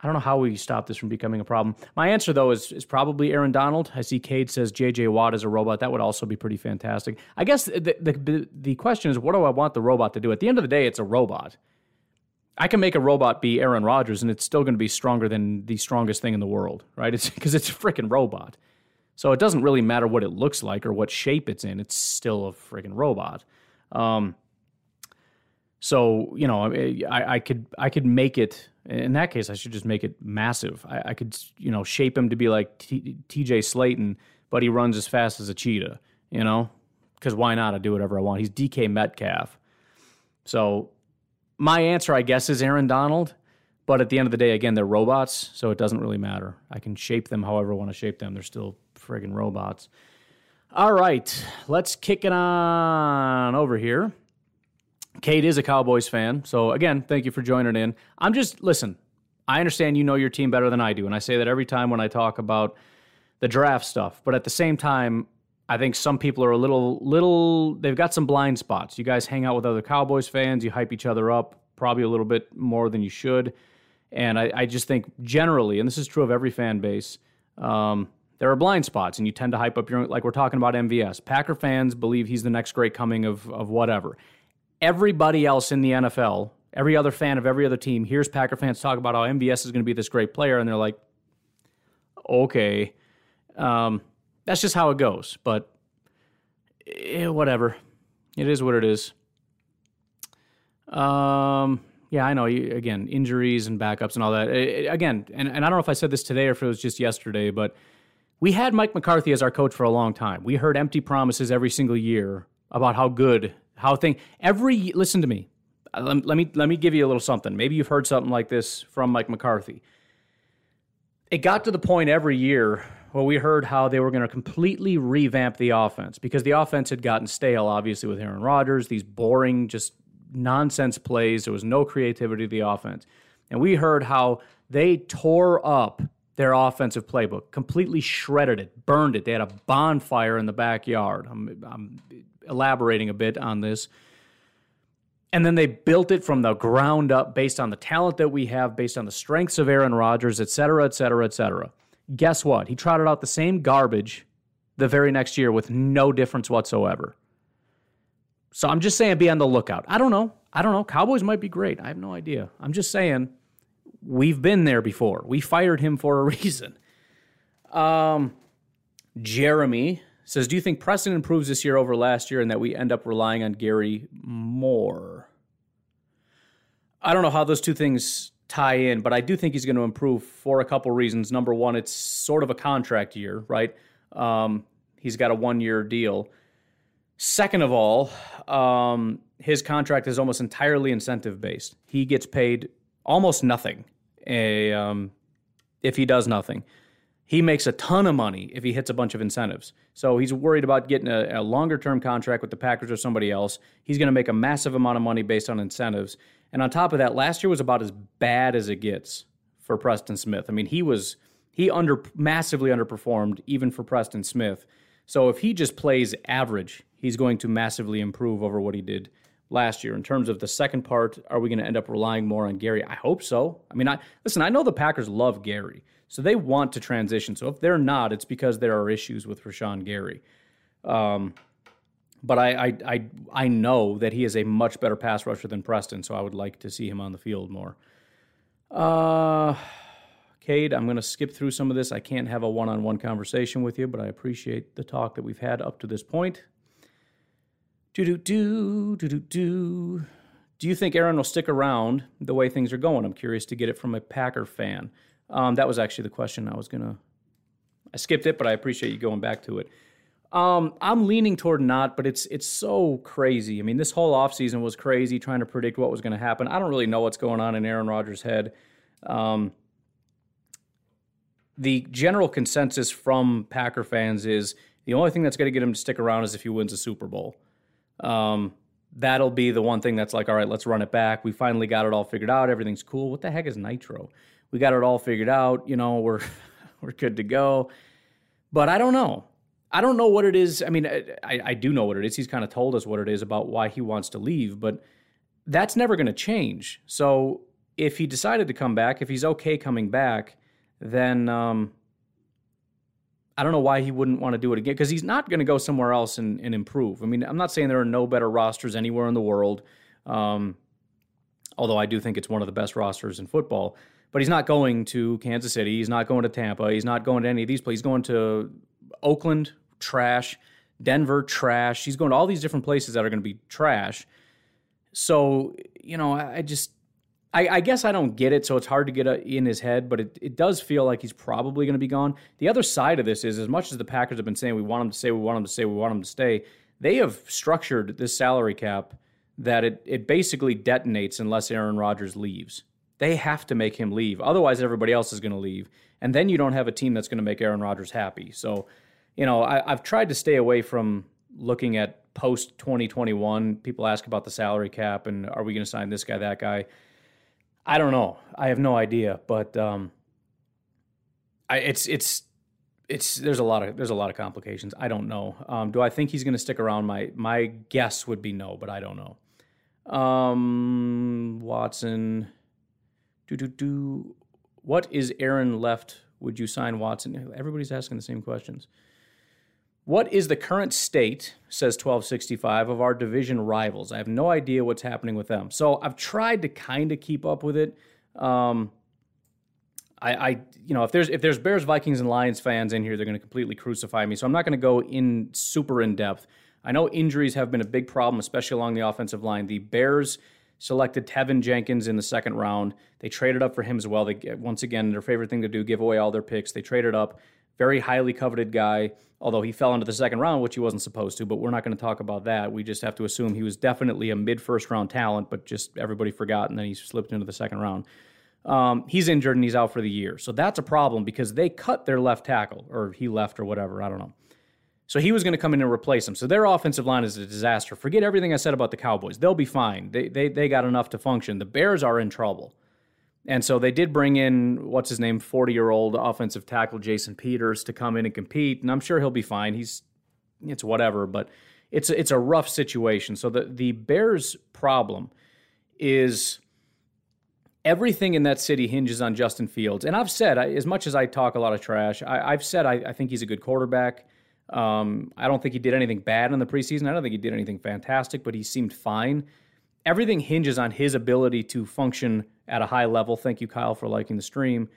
I don't know how we stop this from becoming a problem. My answer, though, is, is probably Aaron Donald. I see Cade says J.J. Watt is a robot. That would also be pretty fantastic. I guess the, the, the question is, what do I want the robot to do? At the end of the day, it's a robot. I can make a robot be Aaron Rodgers, and it's still going to be stronger than the strongest thing in the world, right? It's because it's a freaking robot. So it doesn't really matter what it looks like or what shape it's in. It's still a freaking robot. Um, so you know, I, I could I could make it in that case, I should just make it massive. I, I could, you know, shape him to be like T.J. Slaton, but he runs as fast as a cheetah. You know, because why not? I do whatever I want. He's DK Metcalf. So my answer, I guess, is Aaron Donald. But at the end of the day, again, they're robots, so it doesn't really matter. I can shape them however I want to shape them. They're still friggin' robots. All right, let's kick it on over here. Kate is a Cowboys fan. So, again, thank you for joining in. I'm just, listen, I understand you know your team better than I do. And I say that every time when I talk about the draft stuff. But at the same time, I think some people are a little, little, they've got some blind spots. You guys hang out with other Cowboys fans, you hype each other up probably a little bit more than you should. And I, I just think generally, and this is true of every fan base, um, there are blind spots, and you tend to hype up your like we're talking about MVS. Packer fans believe he's the next great coming of of whatever. Everybody else in the NFL, every other fan of every other team, hears Packer fans talk about how MVS is going to be this great player, and they're like, okay, um, that's just how it goes. But eh, whatever, it is what it is. Um, yeah, I know. Again, injuries and backups and all that. Again, and, and I don't know if I said this today or if it was just yesterday, but we had Mike McCarthy as our coach for a long time. We heard empty promises every single year about how good, how thing. Every listen to me. Uh, let, let me let me give you a little something. Maybe you've heard something like this from Mike McCarthy. It got to the point every year where we heard how they were going to completely revamp the offense because the offense had gotten stale, obviously with Aaron Rodgers. These boring, just nonsense plays. There was no creativity to the offense. And we heard how they tore up their offensive playbook, completely shredded it, burned it. They had a bonfire in the backyard. I'm, I'm elaborating a bit on this. And then they built it from the ground up based on the talent that we have, based on the strengths of Aaron Rodgers, et cetera, et cetera, et cetera. Guess what? He trotted out the same garbage the very next year with no difference whatsoever. So I'm just saying, be on the lookout. I don't know. I don't know. Cowboys might be great. I have no idea. I'm just saying, we've been there before. We fired him for a reason. Um, Jeremy says, Do you think Preston improves this year over last year and that we end up relying on Gary more? I don't know how those two things tie in, but I do think he's going to improve for a couple reasons. Number one, it's sort of a contract year, right? Um, he's got a one year deal. Second of all, um, his contract is almost entirely incentive based. He gets paid almost nothing a, um, if he does nothing. He makes a ton of money if he hits a bunch of incentives. So he's worried about getting a, a longer term contract with the Packers or somebody else. He's going to make a massive amount of money based on incentives. And on top of that, last year was about as bad as it gets for Preston Smith. I mean, he was he under massively underperformed even for Preston Smith. So if he just plays average, he's going to massively improve over what he did last year. In terms of the second part, are we going to end up relying more on Gary? I hope so. I mean, I listen, I know the Packers love Gary. So they want to transition. So if they're not, it's because there are issues with Rashan Gary. Um, but I, I, I, I know that he is a much better pass rusher than Preston, so I would like to see him on the field more. Uh, Cade, I'm going to skip through some of this. I can't have a one on one conversation with you, but I appreciate the talk that we've had up to this point. Do do do do do do. Do you think Aaron will stick around the way things are going? I'm curious to get it from a Packer fan. Um, that was actually the question I was gonna. I skipped it, but I appreciate you going back to it. Um, I'm leaning toward not, but it's it's so crazy. I mean, this whole offseason was crazy trying to predict what was going to happen. I don't really know what's going on in Aaron Rodgers' head. Um, the general consensus from Packer fans is the only thing that's going to get him to stick around is if he wins a Super Bowl. Um, that'll be the one thing that's like, all right, let's run it back. We finally got it all figured out. Everything's cool. What the heck is Nitro? We got it all figured out. You know, we're we're good to go. But I don't know. I don't know what it is. I mean, I, I do know what it is. He's kind of told us what it is about why he wants to leave, but that's never going to change. So if he decided to come back, if he's okay coming back, then um, I don't know why he wouldn't want to do it again because he's not going to go somewhere else and, and, improve. I mean, I'm not saying there are no better rosters anywhere in the world, um, although I do think it's one of the best rosters in football. But he's not going to Kansas City. He's not going to Tampa. He's not going to any of these places. He's going to Oakland, trash. Denver, trash. He's going to all these different places that are going to be trash. So, you know, I just I, I, guess I don't get it, so it's hard to get in his head, but it, it does feel like he's probably going to be gone. The other side of this is, as much as the Packers have been saying we want him to stay, we want him to stay, we want him to stay, they have structured this salary cap that it, it basically detonates unless Aaron Rodgers leaves. They have to make him leave. Otherwise, everybody else is going to leave. And then you don't have a team that's going to make Aaron Rodgers happy. So, you know, I, I've tried to stay away from looking at post 2021. People ask about the salary cap and are we going to sign this guy, that guy I don't know. I have no idea, but um, I, it's it's it's there's a lot of there's a lot of complications. I don't know. Um, do I think he's going to stick around? My my guess would be no, but I don't know. Um, Watson, Do do do. What is Aaron left? Would you sign Watson? Everybody's asking the same questions. What is the current state, says 1265, of our division rivals? I have no idea what's happening with them. So I've tried to kind of keep up with it. Um, I, I, you know, if there's if there's Bears, Vikings, and Lions fans in here, they're going to completely crucify me. So I'm not going to go in super in depth. I know injuries have been a big problem, especially along the offensive line. The Bears selected Teven Jenkins in the second round. They traded up for him as well. They once again their favorite thing to do, give away all their picks. They traded up. Very highly coveted guy, although he fell into the second round, which he wasn't supposed to. But we're not going to talk about that. We just have to assume he was definitely a mid first round talent, but just everybody forgot, and then he slipped into the second round. Um, he's injured and he's out for the year. So that's a problem because they cut their left tackle, or he left, or whatever. I don't know. So he was going to come in and replace him. So their offensive line is a disaster. Forget everything I said about the Cowboys. They'll be fine. They, they, they got enough to function. The Bears are in trouble. And so they did bring in, what's his name, 40 year old offensive tackle Jason Peters to come in and compete. And I'm sure he'll be fine. He's, it's whatever, but it's, it's a rough situation. So the, the Bears' problem is everything in that city hinges on Justin Fields. And I've said, as much as I talk a lot of trash, I, have said I, I, think he's a good quarterback. Um, I don't think he did anything bad in the preseason. I don't think he did anything fantastic, but he seemed fine. Everything hinges on his ability to function at a high level. Thank you, Kyle, for liking the stream.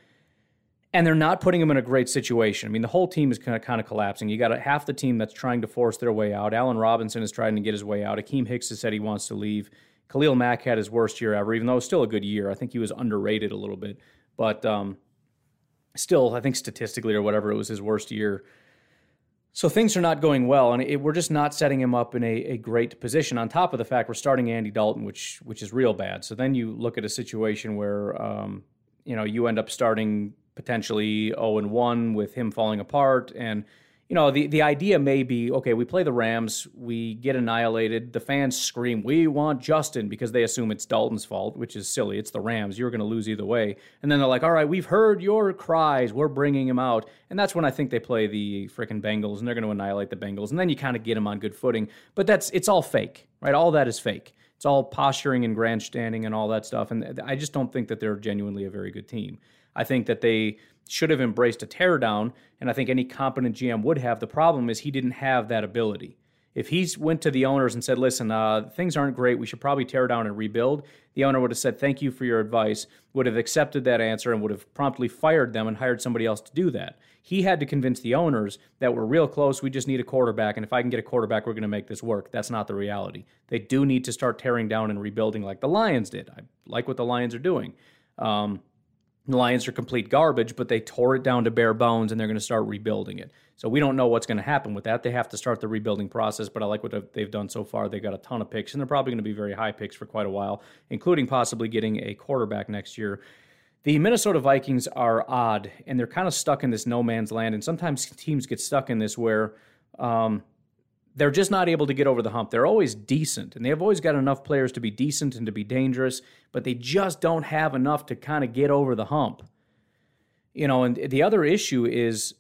And they're not putting him in a great situation. I mean, the whole team is kind of kind of collapsing. You got a, half the team that's trying to force their way out. Allen Robinson is trying to get his way out. Akiem Hicks has said he wants to leave. Khalil Mack had his worst year ever, even though it was still a good year. I think he was underrated a little bit, but um, still, I think statistically or whatever, it was his worst year. So things are not going well, and it, we're just not setting him up in a, a great position. On top of the fact we're starting Andy Dalton, which which is real bad. So then you look at a situation where um, you know you end up starting potentially zero oh and one with him falling apart, and you know, the, the idea may be okay, we play the Rams, we get annihilated. The fans scream, we want Justin because they assume it's Dalton's fault, which is silly. It's the Rams. You're going to lose either way. And then they're like, all right, we've heard your cries. We're bringing him out. And that's when I think they play the freaking Bengals and they're going to annihilate the Bengals. And then you kind of get them on good footing. But that's, it's all fake, right? All that is fake. It's all posturing and grandstanding and all that stuff. And I just don't think that they're genuinely a very good team. I think that they should have embraced a teardown, and I think any competent GM would have. The problem is he didn't have that ability. If he went to the owners and said, "Listen, uh, things aren't great. We should probably tear down and rebuild," the owner would have said, "Thank you for your advice." Would have accepted that answer and would have promptly fired them and hired somebody else to do that. He had to convince the owners that we're real close. We just need a quarterback, and if I can get a quarterback, we're going to make this work. That's not the reality. They do need to start tearing down and rebuilding like the Lions did. I like what the Lions are doing. Um, Lions are complete garbage, but they tore it down to bare bones and they're going to start rebuilding it. So we don't know what's going to happen with that. They have to start the rebuilding process, but I like what they've done so far. They've got a ton of picks, and they're probably going to be very high picks for quite a while, including possibly getting a quarterback next year. The Minnesota Vikings are odd, and they're kind of stuck in this no man's land. And sometimes teams get stuck in this where um, they're just not able to get over the hump. They're always decent, and they have always got enough players to be decent and to be dangerous, but they just don't have enough to kind of get over the hump. You know, and the other issue is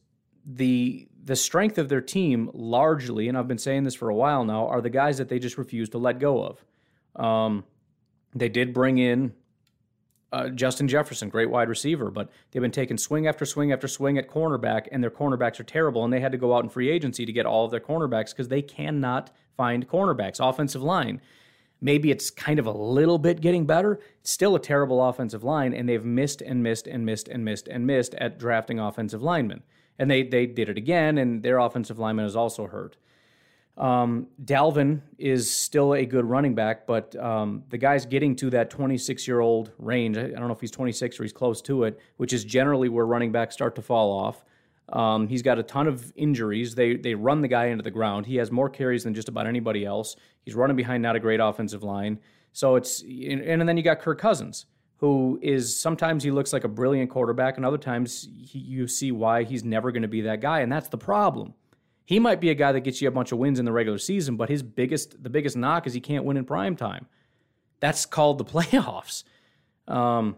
the the strength of their team largely, and I've been saying this for a while now, are the guys that they just refuse to let go of. Um, they did bring in uh, Justin Jefferson, great wide receiver, but they've been taking swing after swing after swing at cornerback, and their cornerbacks are terrible. And they had to go out in free agency to get all of their cornerbacks because they cannot find cornerbacks. Offensive line, maybe it's kind of a little bit getting better. It's still a terrible offensive line, and they've missed and missed and missed and missed and missed at drafting offensive linemen. And they they did it again, and their offensive lineman is also hurt. Um, Dalvin is still a good running back, but um, the guy's getting to that 26 year old range. I don't know if he's 26 or he's close to it, which is generally where running backs start to fall off. Um, he's got a ton of injuries. They they run the guy into the ground. He has more carries than just about anybody else. He's running behind not a great offensive line. So it's and, and then you got Kirk Cousins, who is sometimes he looks like a brilliant quarterback, and other times he, you see why he's never going to be that guy, and that's the problem. He might be a guy that gets you a bunch of wins in the regular season, but his biggest the biggest knock is he can't win in prime time. That's called the playoffs. Um,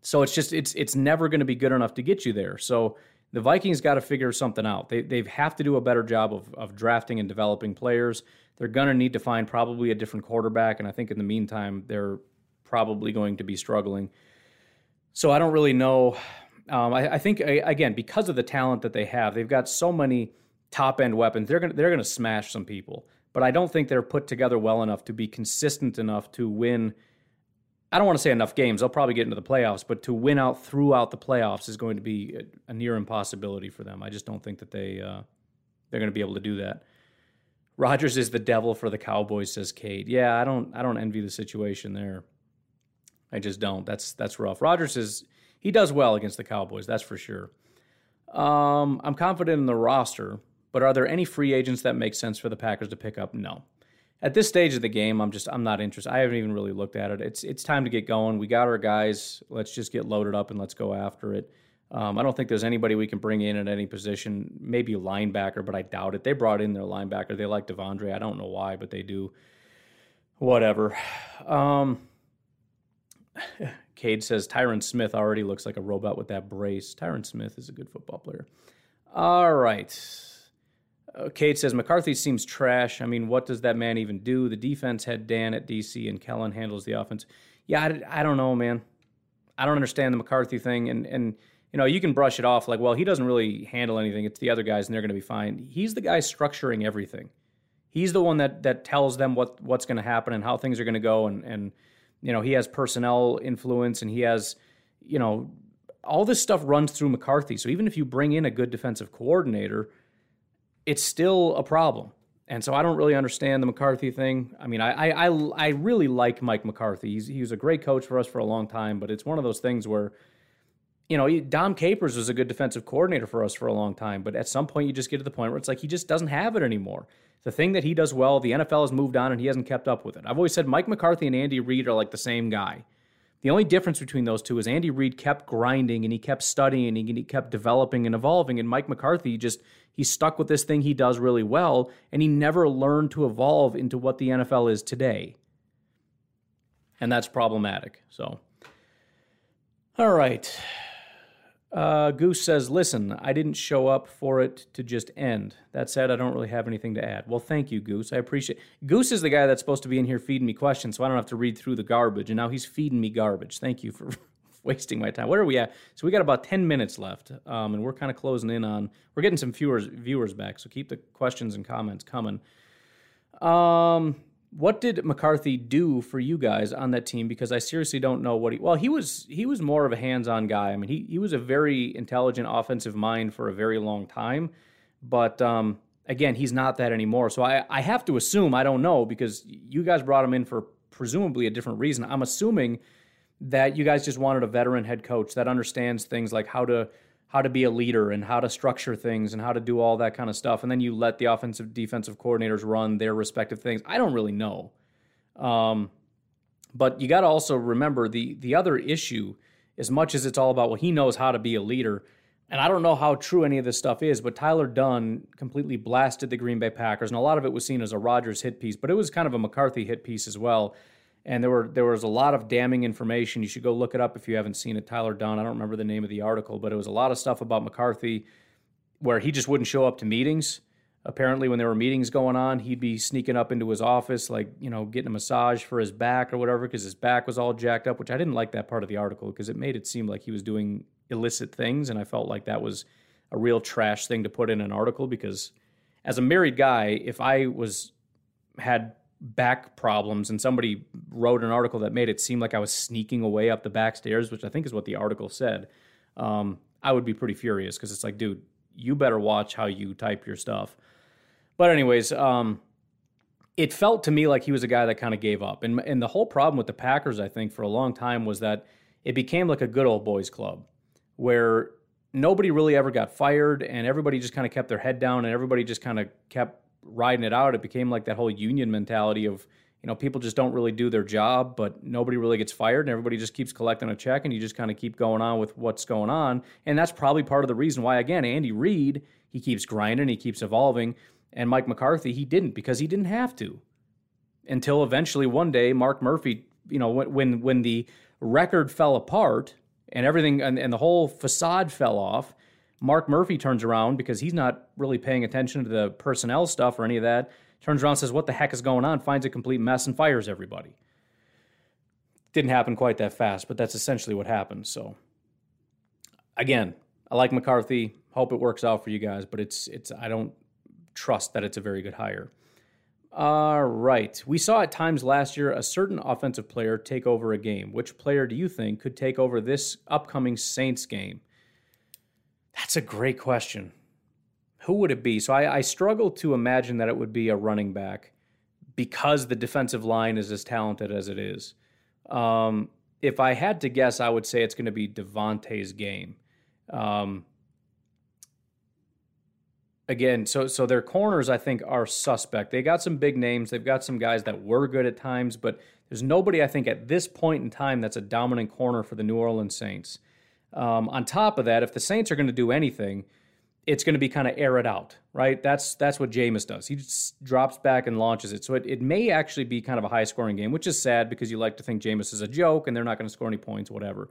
so it's just it's it's never going to be good enough to get you there. So the Vikings got to figure something out. They they have to do a better job of of drafting and developing players. They're going to need to find probably a different quarterback, and I think in the meantime they're probably going to be struggling. So I don't really know. Um, I, I, think again because of the talent that they have, they've got so many top end weapons. They're gonna they're gonna smash some people, but I don't think they're put together well enough to be consistent enough to win. I don't want to say enough games. They'll probably get into the playoffs, but to win out throughout the playoffs is going to be a, a near impossibility for them. I just don't think that they uh, they're going to be able to do that. Rodgers is the devil for the Cowboys, says Kate. Yeah, I don't I don't envy the situation there. I just don't. That's that's rough. Rodgers is he does well against the Cowboys, that's for sure. Um, I'm confident in the roster, but are there any free agents that make sense for the Packers to pick up? No. At this stage of the game, I'm just I'm not interested. I haven't even really looked at it. It's it's time to get going. We got our guys. Let's just get loaded up and let's go after it. Um, I don't think there's anybody we can bring in at any position. Maybe linebacker, but I doubt it. They brought in their linebacker. They like De'Vondre. I don't know why, but they do. Whatever. Um, Cade says Tyron Smith already looks like a robot with that brace. Tyron Smith is a good football player. All right. Uh, Cade says McCarthy seems trash. I mean, what does that man even do? The defense had Dan at DC and Kellen handles the offense. Yeah, I, I don't know, man. I don't understand the McCarthy thing. And, and you know, you can brush it off like, well, he doesn't really handle anything. It's the other guys, and they're going to be fine. He's the guy structuring everything. He's the one that that tells them what what's going to happen and how things are going to go, and and you know, he has personnel influence, and he has, you know, all this stuff runs through McCarthy. So even if you bring in a good defensive coordinator, it's still a problem. And so I don't really understand the McCarthy thing. I mean, I I I really like Mike McCarthy. He's he was a great coach for us for a long time, but it's one of those things where you know, Dom Capers was a good defensive coordinator for us for a long time, but at some point you just get to the point where it's like he just doesn't have it anymore. The thing that he does well, the NFL has moved on and he hasn't kept up with it. I've always said Mike McCarthy and Andy Reid are like the same guy. The only difference between those two is Andy Reid kept grinding and he kept studying and he kept developing and evolving, and Mike McCarthy just he stuck with this thing he does really well, and he never learned to evolve into what the NFL is today. And that's problematic. So, all right. Uh, Goose says, Listen, I didn't show up for it to just end. That said, I don't really have anything to add. Well, thank you, Goose. I appreciate Goose is the guy that's supposed to be in here feeding me questions, so I don't have to read through the garbage. And now he's feeding me garbage. Thank you for wasting my time. Where are we at? So we got about 10 minutes left, um, and we're kind of closing in on, we're getting some viewers, viewers back, so keep the questions and comments coming. Um, what did McCarthy do for you guys on that team? Because I seriously don't know what he. Well, he was he was more of a hands-on guy. I mean, he he was a very intelligent offensive mind for a very long time, but um, again, he's not that anymore. So I I have to assume I don't know because you guys brought him in for presumably a different reason. I'm assuming that you guys just wanted a veteran head coach that understands things like how to how to be a leader and how to structure things and how to do all that kind of stuff. And then you let the offensive defensive coordinators run their respective things. I don't really know. Um, but you got to also remember the the other issue, as much as it's all about well, he knows how to be a leader. And I don't know how true any of this stuff is, but Tyler Dunne completely blasted the Green Bay Packers, and a lot of it was seen as a Rodgers hit piece, but it was kind of a McCarthy hit piece as well and there were there was a lot of damning information. You should go look it up if you haven't seen it. Tyler Dunne, I don't remember the name of the article, but it was a lot of stuff about McCarthy where he just wouldn't show up to meetings. Apparently, when there were meetings going on, he'd be sneaking up into his office, like you know, getting a massage for his back or whatever, because his back was all jacked up. Which I didn't like that part of the article because it made it seem like he was doing illicit things, and I felt like that was a real trash thing to put in an article. Because as a married guy, if I was had back problems and somebody wrote an article that made it seem like I was sneaking away up the back stairs, which I think is what the article said, um, I would be pretty furious because it's like, dude, you better watch how you type your stuff. But anyways, um, it felt to me like he was a guy that kind of gave up. And and the whole problem with the Packers, I think, for a long time was that it became like a good old boys club where nobody really ever got fired and everybody just kind of kept their head down and everybody just kind of kept riding it out, it became like that whole union mentality of, you know, people just don't really do their job, but nobody really gets fired and everybody just keeps collecting a check and you just kind of keep going on with what's going on. And that's probably part of the reason why, again, Andy Reid, he keeps grinding, he keeps evolving. And Mike McCarthy, he didn't because he didn't have to. Until eventually one day, Mark Murphy, you know, when when, the record fell apart and everything and, and the whole facade fell off, Mark Murphy turns around because he's not really paying attention to the personnel stuff or any of that. Turns around, says, What the heck is going on? Finds a complete mess and fires everybody. Didn't happen quite that fast, but that's essentially what happened. So, again, I like McCarthy. Hope it works out for you guys, but it's it's I don't trust that it's a very good hire. All right. We saw at times last year a certain offensive player take over a game. Which player do you think could take over this upcoming Saints game? That's a great question. Who would it be? So I, I struggle to imagine that it would be a running back because the defensive line is as talented as it is. Um, if I had to guess, I would say it's going to be Davante's game. Um, again, so so their corners I think are suspect. They got some big names. They've got some guys that were good at times, but there's nobody I think at this point in time that's a dominant corner for the New Orleans Saints. Um, on top of that, if the Saints are going to do anything, it's going to be kind of air it out, right? That's that's what Jameis does. He just drops back and launches it. So it, it may actually be kind of a high scoring game, which is sad because you like to think Jameis is a joke and they're not going to score any points, whatever.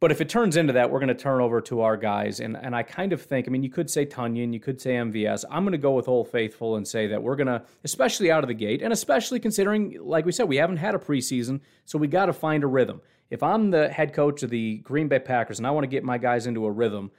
But if it turns into that, we're going to turn over to our guys. And, and I kind of think, I mean, you could say Tonyan, you could say MVS. I'm going to go with Old Faithful and say that we're going to, especially out of the gate, and especially considering, like we said, we haven't had a preseason, so we got to find a rhythm. If I'm the head coach of the Green Bay Packers and I want to get my guys into a rhythm,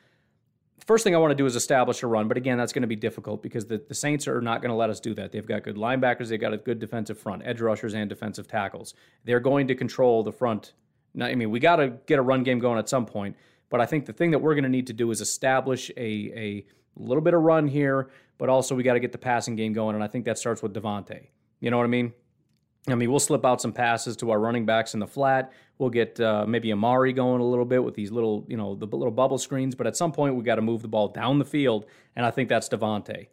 first thing I want to do is establish a run. But again, that's going to be difficult because the, the Saints are not going to let us do that. They've got good linebackers, they've got a good defensive front, edge rushers, and defensive tackles. They're going to control the front now, I mean, we got to get a run game going at some point, but I think the thing that we're going to need to do is establish a, a little bit of run here, but also we got to get the passing game going, and I think that starts with Davante. You know what I mean? I mean, we'll slip out some passes to our running backs in the flat. We'll get uh, maybe Amari going a little bit with these little, you know, the little bubble screens. But at some point, we got to move the ball down the field, and I think that's Davante.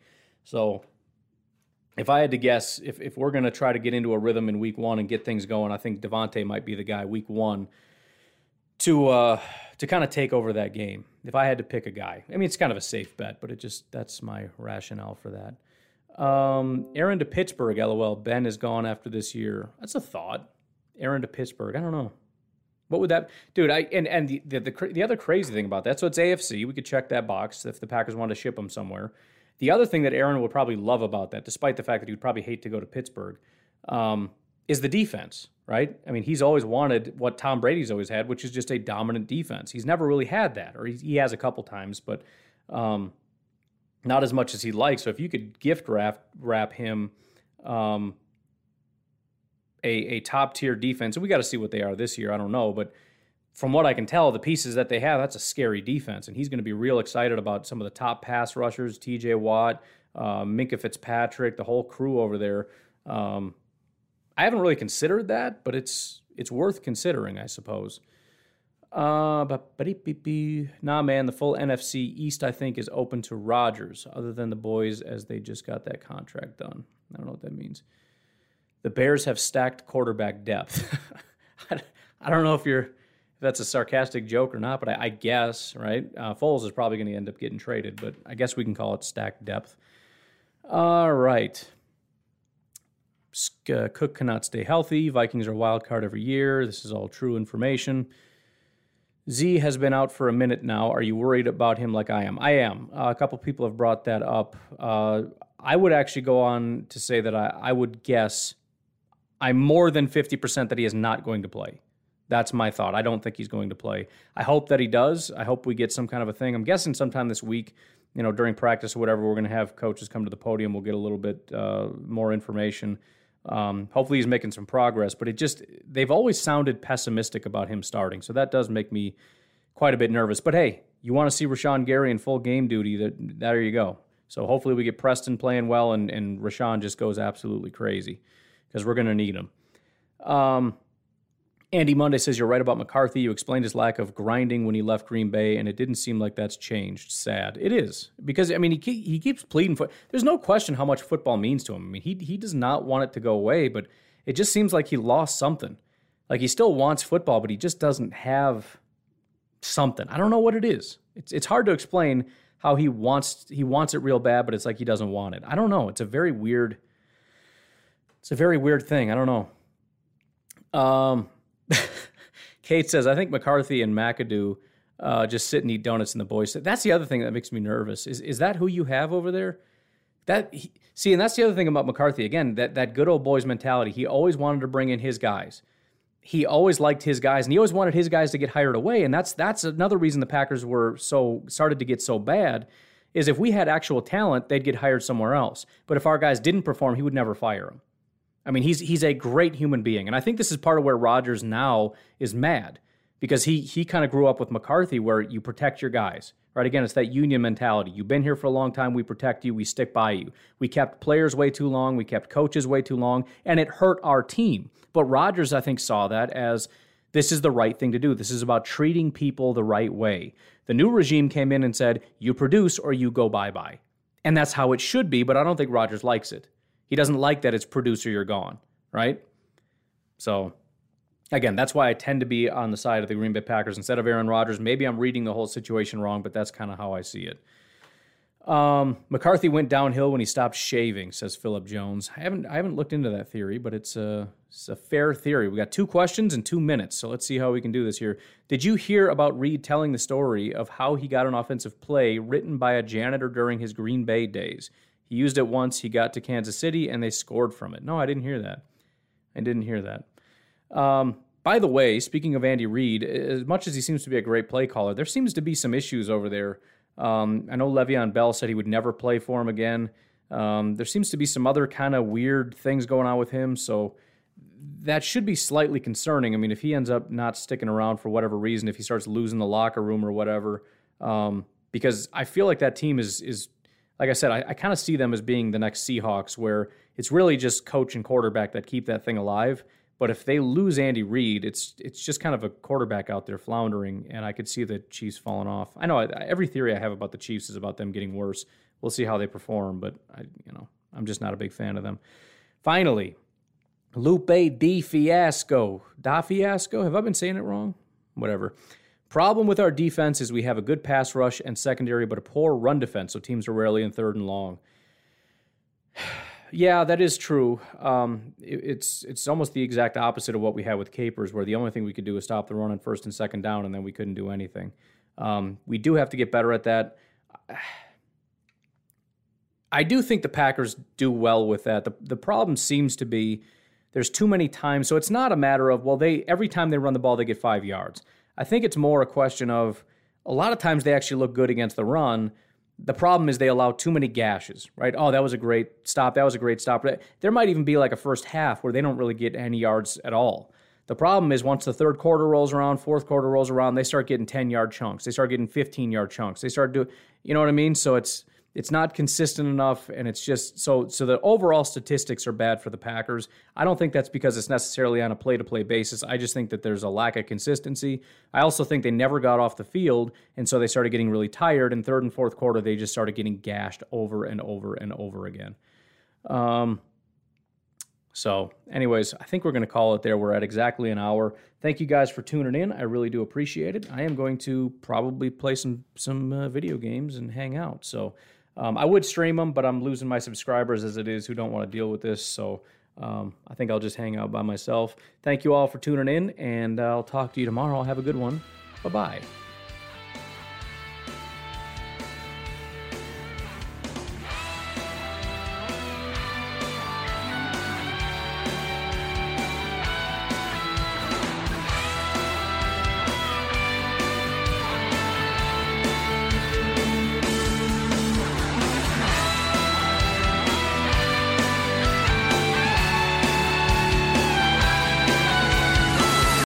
So if I had to guess, if, if we're going to try to get into a rhythm in week one and get things going, I think Davante might be the guy week one to uh, to kind of take over that game. If I had to pick a guy, I mean, it's kind of a safe bet, but it just that's my rationale for that. Um, Aaron to Pittsburgh, lol. Ben is gone after this year. That's a thought. Aaron to Pittsburgh. I don't know. What would that, dude? I and and the the, the, the other crazy thing about that. So it's AFC. We could check that box if the Packers want to ship him somewhere. The other thing that Aaron would probably love about that, despite the fact that he would probably hate to go to Pittsburgh, um, is the defense, right? I mean, he's always wanted what Tom Brady's always had, which is just a dominant defense. He's never really had that, or he, he has a couple times, but um, not as much as he'd like. So if you could gift wrap, wrap him um, a, a top tier defense, and we got to see what they are this year, I don't know, but from what I can tell, the pieces that they have, that's a scary defense. And he's going to be real excited about some of the top pass rushers, TJ Watt, uh, Minkah Fitzpatrick, the whole crew over there. Um, I haven't really considered that, but it's it's worth considering, I suppose. Uh, but nah, man, the full NFC East, I think, is open to Rodgers, other than the boys as they just got that contract done. I don't know what that means. The Bears have stacked quarterback depth. I don't know if you're if that's a sarcastic joke or not, but I, I guess, right? Uh, Foles is probably going to end up getting traded, but I guess we can call it stacked depth. All right. Uh, Cook cannot stay healthy. Vikings are wild card every year. This is all true information. Z has been out for a minute now. Are you worried about him like I am? I am. Uh, a couple people have brought that up. Uh, I would actually go on to say that I, I would guess I'm more than 50% that he is not going to play. That's my thought. I don't think he's going to play. I hope that he does. I hope we get some kind of a thing. I'm guessing sometime this week, you know, during practice or whatever, we're going to have coaches come to the podium. We'll get a little bit uh, more information. Um, hopefully, he's making some progress. But it just, they've always sounded pessimistic about him starting. So that does make me quite a bit nervous. But hey, you want to see Rashan Gary in full game duty, that, there you go. So hopefully, we get Preston playing well and, and Rashan just goes absolutely crazy because we're going to need him. Um, Andy Monday says you're right about McCarthy. You explained his lack of grinding when he left Green Bay, and it didn't seem like that's changed. Sad. It is because I mean he he keeps pleading for. There's no question how much football means to him. I mean he he does not want it to go away, but it just seems like he lost something. Like he still wants football, but he just doesn't have something. I don't know what it is. It's it's hard to explain how he wants he wants it real bad, but it's like he doesn't want it. I don't know. It's a very weird. It's a very weird thing. I don't know. Um. Kate says, I think McCarthy and McAdoo uh, just sit and eat donuts in the boys. That's the other thing that makes me nervous. Is is that who you have over there? That he, see, and that's the other thing about McCarthy. Again, that that good old boys mentality. He always wanted to bring in his guys. he always liked his guys and he always wanted his guys to get hired away. And that's that's another reason the Packers were so started to get so bad is if we had actual talent, they'd get hired somewhere else. But if our guys didn't perform, he would never fire them. I mean, he's he's a great human being, and I think this is part of where Rodgers now is mad because he he kind of grew up with McCarthy, where you protect your guys. Right again, it's that union mentality. You've been here for a long time. We protect you. We stick by you. We kept players way too long. We kept coaches way too long, and it hurt our team. But Rodgers, I think, saw that as this is the right thing to do. This is about treating people the right way. The new regime came in and said, you produce or you go bye bye. And that's how it should be, but I don't think Rodgers likes it. He doesn't like that it's producer, you're gone, right? So, again, that's why I tend to be on the side of the Green Bay Packers instead of Aaron Rodgers. Maybe I'm reading the whole situation wrong, but that's kind of how I see it. Um, McCarthy went downhill when he stopped shaving, says Philip Jones. I haven't I haven't looked into that theory, but it's a it's a fair theory. We got two questions in two minutes, so let's see how we can do this here. Did you hear about Reid telling the story of how he got an offensive play written by a janitor during his Green Bay days? He used it once. He got to Kansas City and they scored from it. No, I didn't hear that. I didn't hear that. Um, by the way, speaking of Andy Reid, as much as he seems to be a great play caller, there seems to be some issues over there um, I know Le'Veon Bell said he would never play for him again. Um, there seems to be some other kind of weird things going on with him, so that should be slightly concerning. I mean, if he ends up not sticking around for whatever reason, if he starts losing the locker room or whatever, um, because I feel like that team is is like I said, I, I kind of see them as being the next Seahawks, where it's really just coach and quarterback that keep that thing alive. But if they lose Andy Reid, it's it's just kind of a quarterback out there floundering, and I could see the Chiefs falling off. I know I, every theory I have about the Chiefs is about them getting worse. We'll see how they perform, but I, you know, I'm just not a big fan of them. Finally, Lupe Di Fiasco. Da Fiasco? Have I been saying it wrong? Whatever. Problem with our defense is we have a good pass rush and secondary, but a poor run defense, so teams are rarely in third and long. Yeah, that is true. Um, it, it's it's almost the exact opposite of what we had with Capers, where the only thing we could do was stop the run on first and second down, and then we couldn't do anything. Um, we do have to get better at that. I do think the Packers do well with that. The the problem seems to be there's too many times. So it's not a matter of well, they every time they run the ball they get five yards. I think it's more a question of a lot of times they actually look good against the run the problem is they allow too many gashes, right? Oh, that was a great stop. That was a great stop. There might even be like a first half where they don't really get any yards at all. The problem is once the third quarter rolls around, fourth quarter rolls around, they start getting 10 yard chunks. They start getting 15 yard chunks. They start doing, you know what I mean? So it's, it's not consistent enough and it's just so so the overall statistics are bad for the Packers. I don't think that's because it's necessarily on a play-to-play basis. I just think that there's a lack of consistency. I also think they never got off the field and so they started getting really tired in third and fourth quarter they just started getting gashed over and over and over again. Um so, anyways, I think we're going to call it there. We're at exactly an hour. Thank you guys for tuning in. I really do appreciate it. I am going to probably play some some uh, video games and hang out. So, um, I would stream them, but I'm losing my subscribers as it is who don't want to deal with this. So um, I think I'll just hang out by myself. Thank you all for tuning in, and I'll talk to you tomorrow. Have a good one. Bye bye.